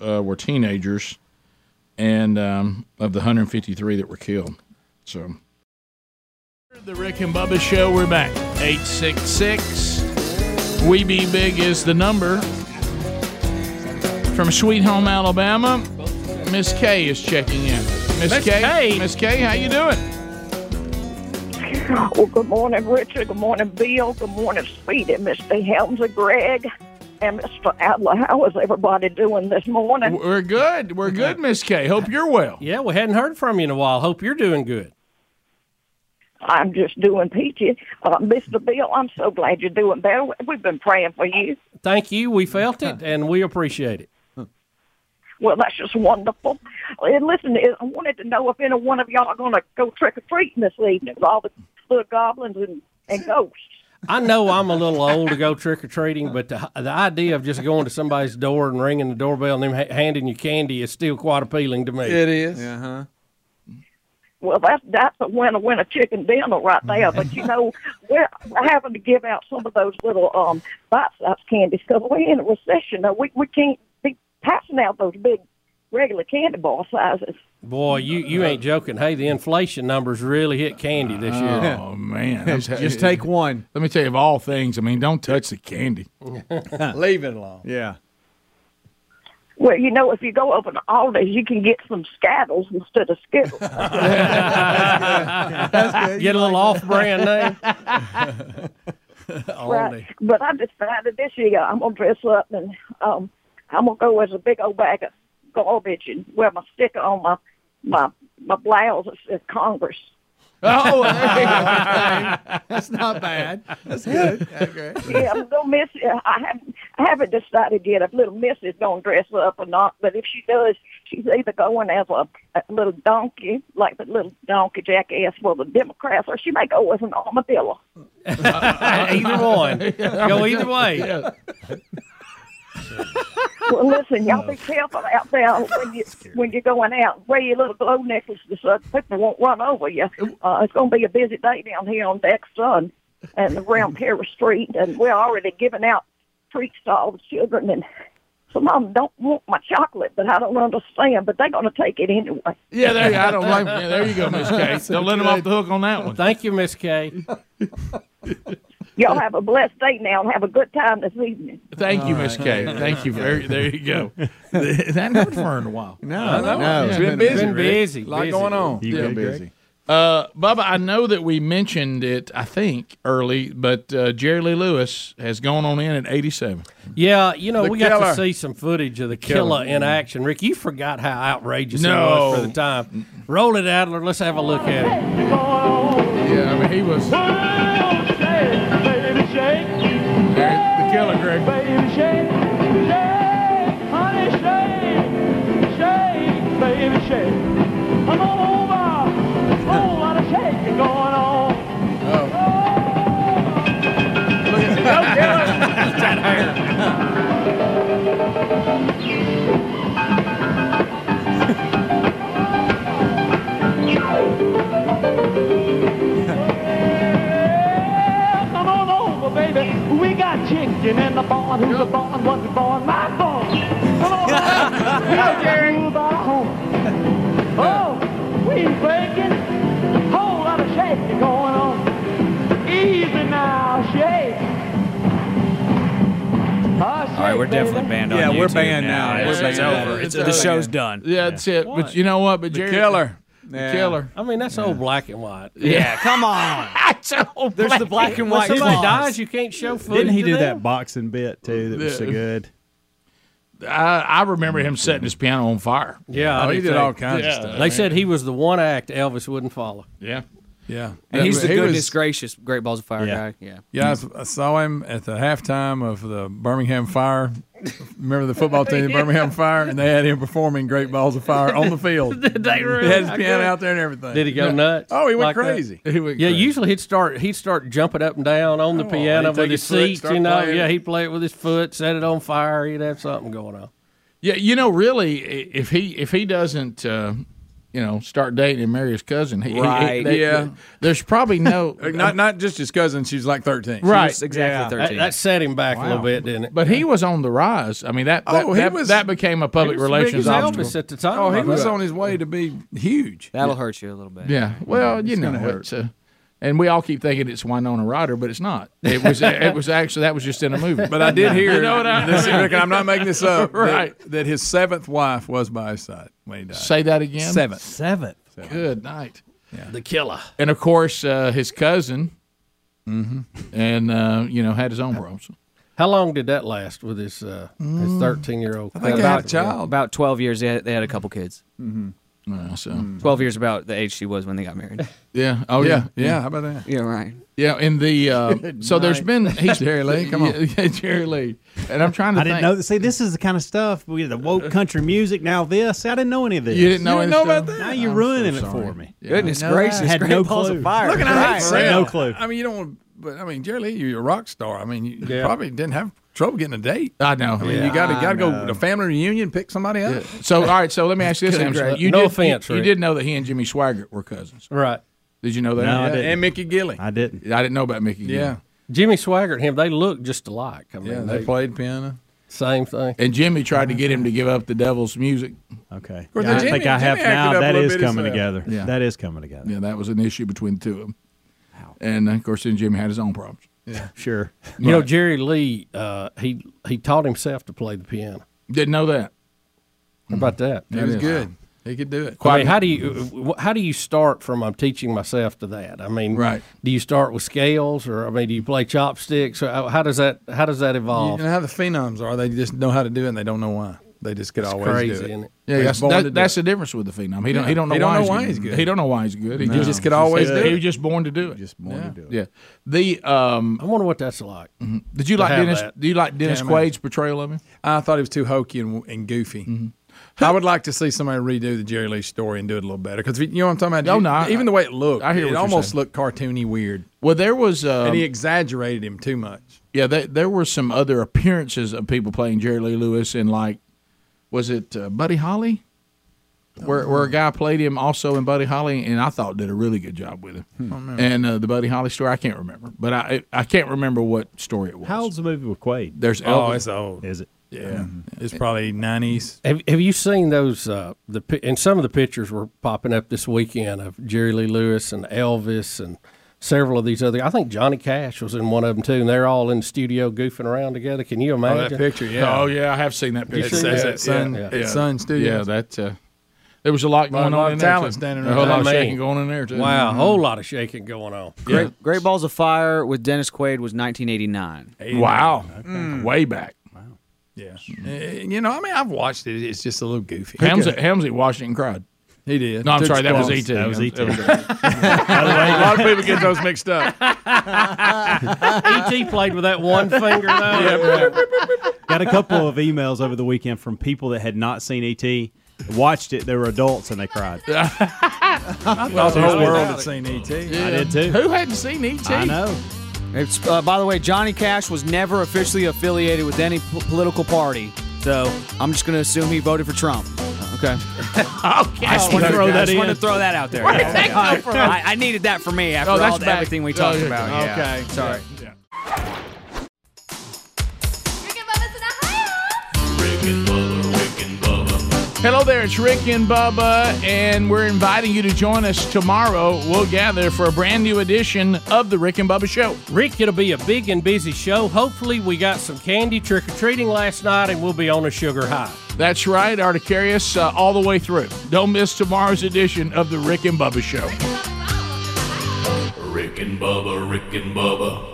uh, were teenagers, and um, of the hundred fifty three that were killed. So, the Rick and Bubba Show. We're back. Eight six six. We be big is the number. From Sweet Home Alabama, Miss K is checking in. Miss Miss K, K. Miss K, how you doing? Well, good morning, Richard. Good morning, Bill. Good morning, Sweetie, Mr. Helmsley, Greg, and Mr. Adler. How is everybody doing this morning? We're good. We're good, Miss K. Hope you're well. Yeah, we hadn't heard from you in a while. Hope you're doing good. I'm just doing peachy. Uh, Mr. Bill, I'm so glad you're doing better. We've been praying for you. Thank you. We felt it, and we appreciate it. Well, that's just wonderful. And listen, I wanted to know if any one of y'all are going to go trick or treating this evening with all the little goblins and, and ghosts. I know I'm a little old to go trick or treating, but the, the idea of just going to somebody's door and ringing the doorbell and them ha- handing you candy is still quite appealing to me. It is. Uh huh. Well, that's that's a winner winner chicken dinner right there. But you know, we're we're having to give out some of those little um bite size candies because we're in a recession. Now we we can't be passing out those big regular candy bar sizes. Boy, you, you ain't joking. Hey, the inflation numbers really hit candy this year. Oh man! Just- just take one. Let me tell you, of all things, I mean, don't touch the candy. Leave it alone. Yeah. Well, you know, if you go over to Aldi's, you can get some Skittles instead of Skittles. Get a little off-brand name. right. But I decided this year I'm gonna dress up and um I'm gonna go as a big old bag of garbage and wear my sticker on my my my blouse that says Congress. Oh, there. That's not bad. That's good. Okay. yeah, I'm gonna miss it. I haven't I haven't decided yet if little Miss is gonna dress up or not. But if she does, she's either going as a, a little donkey, like the little donkey jackass for the Democrats, or she may go as an armadillo. either one. Go either way. Well, listen, y'all be careful out there when you when you're going out. Wear your little glow necklaces so people won't run over you. Uh, it's going to be a busy day down here on Deck Sun and around Paris Street, and we're already giving out treats to all the children. And some of them don't want my chocolate, but I don't understand. But they're going to take it anyway. Yeah, there you, I don't blame you. There you go, Miss Kay. That's Don't let them off the hook on that one. Thank you, Miss Kay. Y'all have a blessed day now and have a good time this evening. Thank you, Miss Kay. Thank you very. There you go. That hadn't happened for in a while. No, no, Yeah. it's been busy. Rick. A lot going on. You Yeah, good, busy. Uh, Bubba, I know that we mentioned it, I think, early, but uh, Jerry Lee Lewis has gone on in at 87. Yeah, you know, The we got to see some footage of the Killer. killer in action. Rick, you forgot how outrageous it No. was for the time. Roll it, Adler. Let's have a look at it. Yeah, I mean, he was. The killer, Greg. Baby, shake, shake, honey, shake, shake, baby, shake. We got chicken in the barn. Who's the barn? What's the barn? My barn. Come on over. Go, Jerry. Oh, we bacon. Whole lot of shaking going on. Easy now, shake. All right, we're definitely banned on Yeah, we're YouTube banned now. now. It's, We're it's banned. over. It's, It's the over. show's done. Yeah, that's it. But you know what? But The Jerry, killer. The Yeah. killer. I mean, that's old black and white. Yeah, come on. There's the black and When white somebody dies, you can't show footage. Didn't he do that boxing bit too? That was so good. I, I remember him setting his piano on fire. Yeah, Oh, he did too. all kinds Yeah. of stuff. They said he was the one act Elvis wouldn't follow. Yeah. Yeah. And he's the He was- goodness gracious Great Balls of Fire guy. Yeah. Yeah, I saw him at the halftime of the Birmingham Fire. Remember the football team, the Birmingham Fire, and they had him performing "Great Balls of Fire" on the field. Did they really? He had his I piano could- out there and everything. Did he go Yeah. nuts? Oh, he went like that? crazy. He went yeah, crazy. usually he'd start he'd start jumping up and down on the Oh, piano he'd take with his his seat. start You know, playing. yeah, he'd play it with his foot, set it on fire. He'd have something going on. Yeah, you know, really, if he if he doesn't, uh, you know, start dating and marry his cousin, he, he- Right. they- Yeah. there's probably no Not not just his cousin. She's like thirteen. right exactly yeah. 13. That, that set him back a little bit, didn't it? But he was on the rise. I mean, that that, Oh, he that, was- that became a public He was as big relations as obstacle. At the time. Oh, he was on his way to be huge. That'll hurt you a little bit. Yeah. Well, you It's know, gonna hurt. it's uh, and we all keep thinking it's Winona Ryder, but it's not. It was it was actually that was just in a movie. But I did hear. You know what I this, Rick, and I'm not making this up. Right. That, his seventh wife was by his side when he died. Say that again. Seventh. Seventh. Good night. the killer. And of course, uh, his cousin, Mm-hmm. and uh, you know, had his own problems. How long did that last with his uh, his thirteen year old? Mm. I think I had a child. About 12 years, they had, they had a couple kids. Mm-hmm. Uh, so 12 years about the age she was when they got married. yeah. Oh yeah, yeah. yeah. How about that? yeah, right. Yeah, in the uh, so there's been he's Jerry Lee, come on. Yeah, yeah, Jerry Lee, and I'm trying to. I didn't know. See, this is the kind of stuff we the woke country music. Now this, I didn't know any of this. You didn't know, you didn't know about that? Now you're I'm ruining so it for me. Yeah. Goodness I gracious. had Great no Balls clue. of Fire. Look at how Right. I had sell. no clue. I mean, you don't. But I mean, Jerry Lee, you're a rock star. I mean, you Yeah. probably didn't have trouble getting a date. I know. I mean, yeah. you got to I got to go know. to family reunion, pick somebody up. Yeah. So all right. So let me ask you this: Good you No did, offense, You, you did know that he and Jimmy Swaggart were cousins. Right. Did you know that? No, I didn't. and Mickey Gilley. I didn't. I didn't know about Mickey. Yeah, Gilley. Jimmy Swaggart and him, they look just alike. I mean, yeah. they, They played piano. same thing. And Jimmy tried to get him to give up the devil's music. Okay. course, Yeah, I Jimmy- think I have Jimmy acted now. up a That little is bit coming himself. together. Yeah. That is coming together. Yeah, that was an issue between the two of them. And of course, then Jimmy had his own problems. Yeah. Sure. You know, Jerry Lee, uh, he he taught himself to play the piano. Didn't know that. How about that? He was is. good. He could do it. I mean, how do you how do you start from I'm teaching myself to that? I mean, Right. Do you start with scales, or I mean, do you play chopsticks, or how how does that how does that You evolve? know how the phenoms are. They just know how to do it, and they don't know why. They just could It's always crazy, do it. isn't it? Yeah, that's, that- that's it. the difference with the phenom. He don't. Yeah. He don't know He don't why, know he's, why good. he's good. He don't know why he's good. He No. just, He just could always he, do He it. was just born to do it. Just born yeah. to do it. Yeah. The um. I wonder what that's like. Did you like Dennis? that. Do you like Dennis Yeah, man. Quaid's portrayal of him? I thought he was too hokey and, and goofy. Mm-hmm. I would like to see somebody redo the Jerry Lee story and do it a little better because you know what I'm talking about. Oh, no, I- even the way it looked, I hear it almost saying. looked cartoony weird, Well, there was. Um, and he exaggerated him too much. Yeah, there, there were some other appearances of people playing Jerry Lee Lewis in like, was it uh, Buddy Holly? Where, where a guy played him also in Buddy Holly, and I thought did a really good job with him. remember. And uh, the Buddy Holly story, I can't remember, but I I can't remember what story it was. How old's the movie with Quaid? There's Oh, Elvis. it's old. Is it? Yeah, it's probably 90s. Have, have you seen those? Uh, the and some of the pictures were popping up this weekend of Jerry Lee Lewis and Elvis and several of these other. I think Johnny Cash was in one of them too, and they're all in the studio goofing around together. Can you Oh, imagine that picture, yeah. Oh yeah, I have seen that picture. see It's that? at Sun, Yeah. at Sun Studios. Yeah, that. Uh, there was a lot Lot- going lot on of in there. talent too. standing a whole lot of mean, shaking going in there too. Wow, a Mhm. whole lot of shaking going on. Great, Great Balls of Fire with Dennis Quaid was 1989. Wow, Mm. way back. Yeah, Uh, you know, I mean, I've watched it. It's just a little goofy. Helmsley, Helmsley Washington cried. He did. No, I'm Took sorry, that was. E.T. That was E.T. That was- By a lot of people get those mixed up. E.T. Played with that one finger though. Got a couple of emails over the weekend from people that had not seen ET, watched it. They were adults and they cried. I thought the whole world had seen E.T. I did too. Who hadn't seen E.T.? I know. It's, uh, by the way, Johnny Cash was never officially affiliated with any p- political party, so I'm just going to assume he voted for Trump. Okay. Okay. I just want to throw throw that that. to throw that out there. Where did that come from? I, I needed that for me after Oh, that's all the, everything we Oh, talked yeah. about. Yeah. Okay. Sorry. Rick and Bubba, Rick and Bubba. Hello there, it's Rick and Bubba, and we're inviting you to join us tomorrow. We'll gather for a brand new edition of the Rick and Bubba Show. Rick, it'll be a big and busy show. Hopefully, we got some candy trick or treating last night, and we'll be on a sugar high. That's right, Articarius, uh, all the way through. Don't miss tomorrow's edition of the Rick and Bubba Show. Rick and Bubba, Rick and Bubba.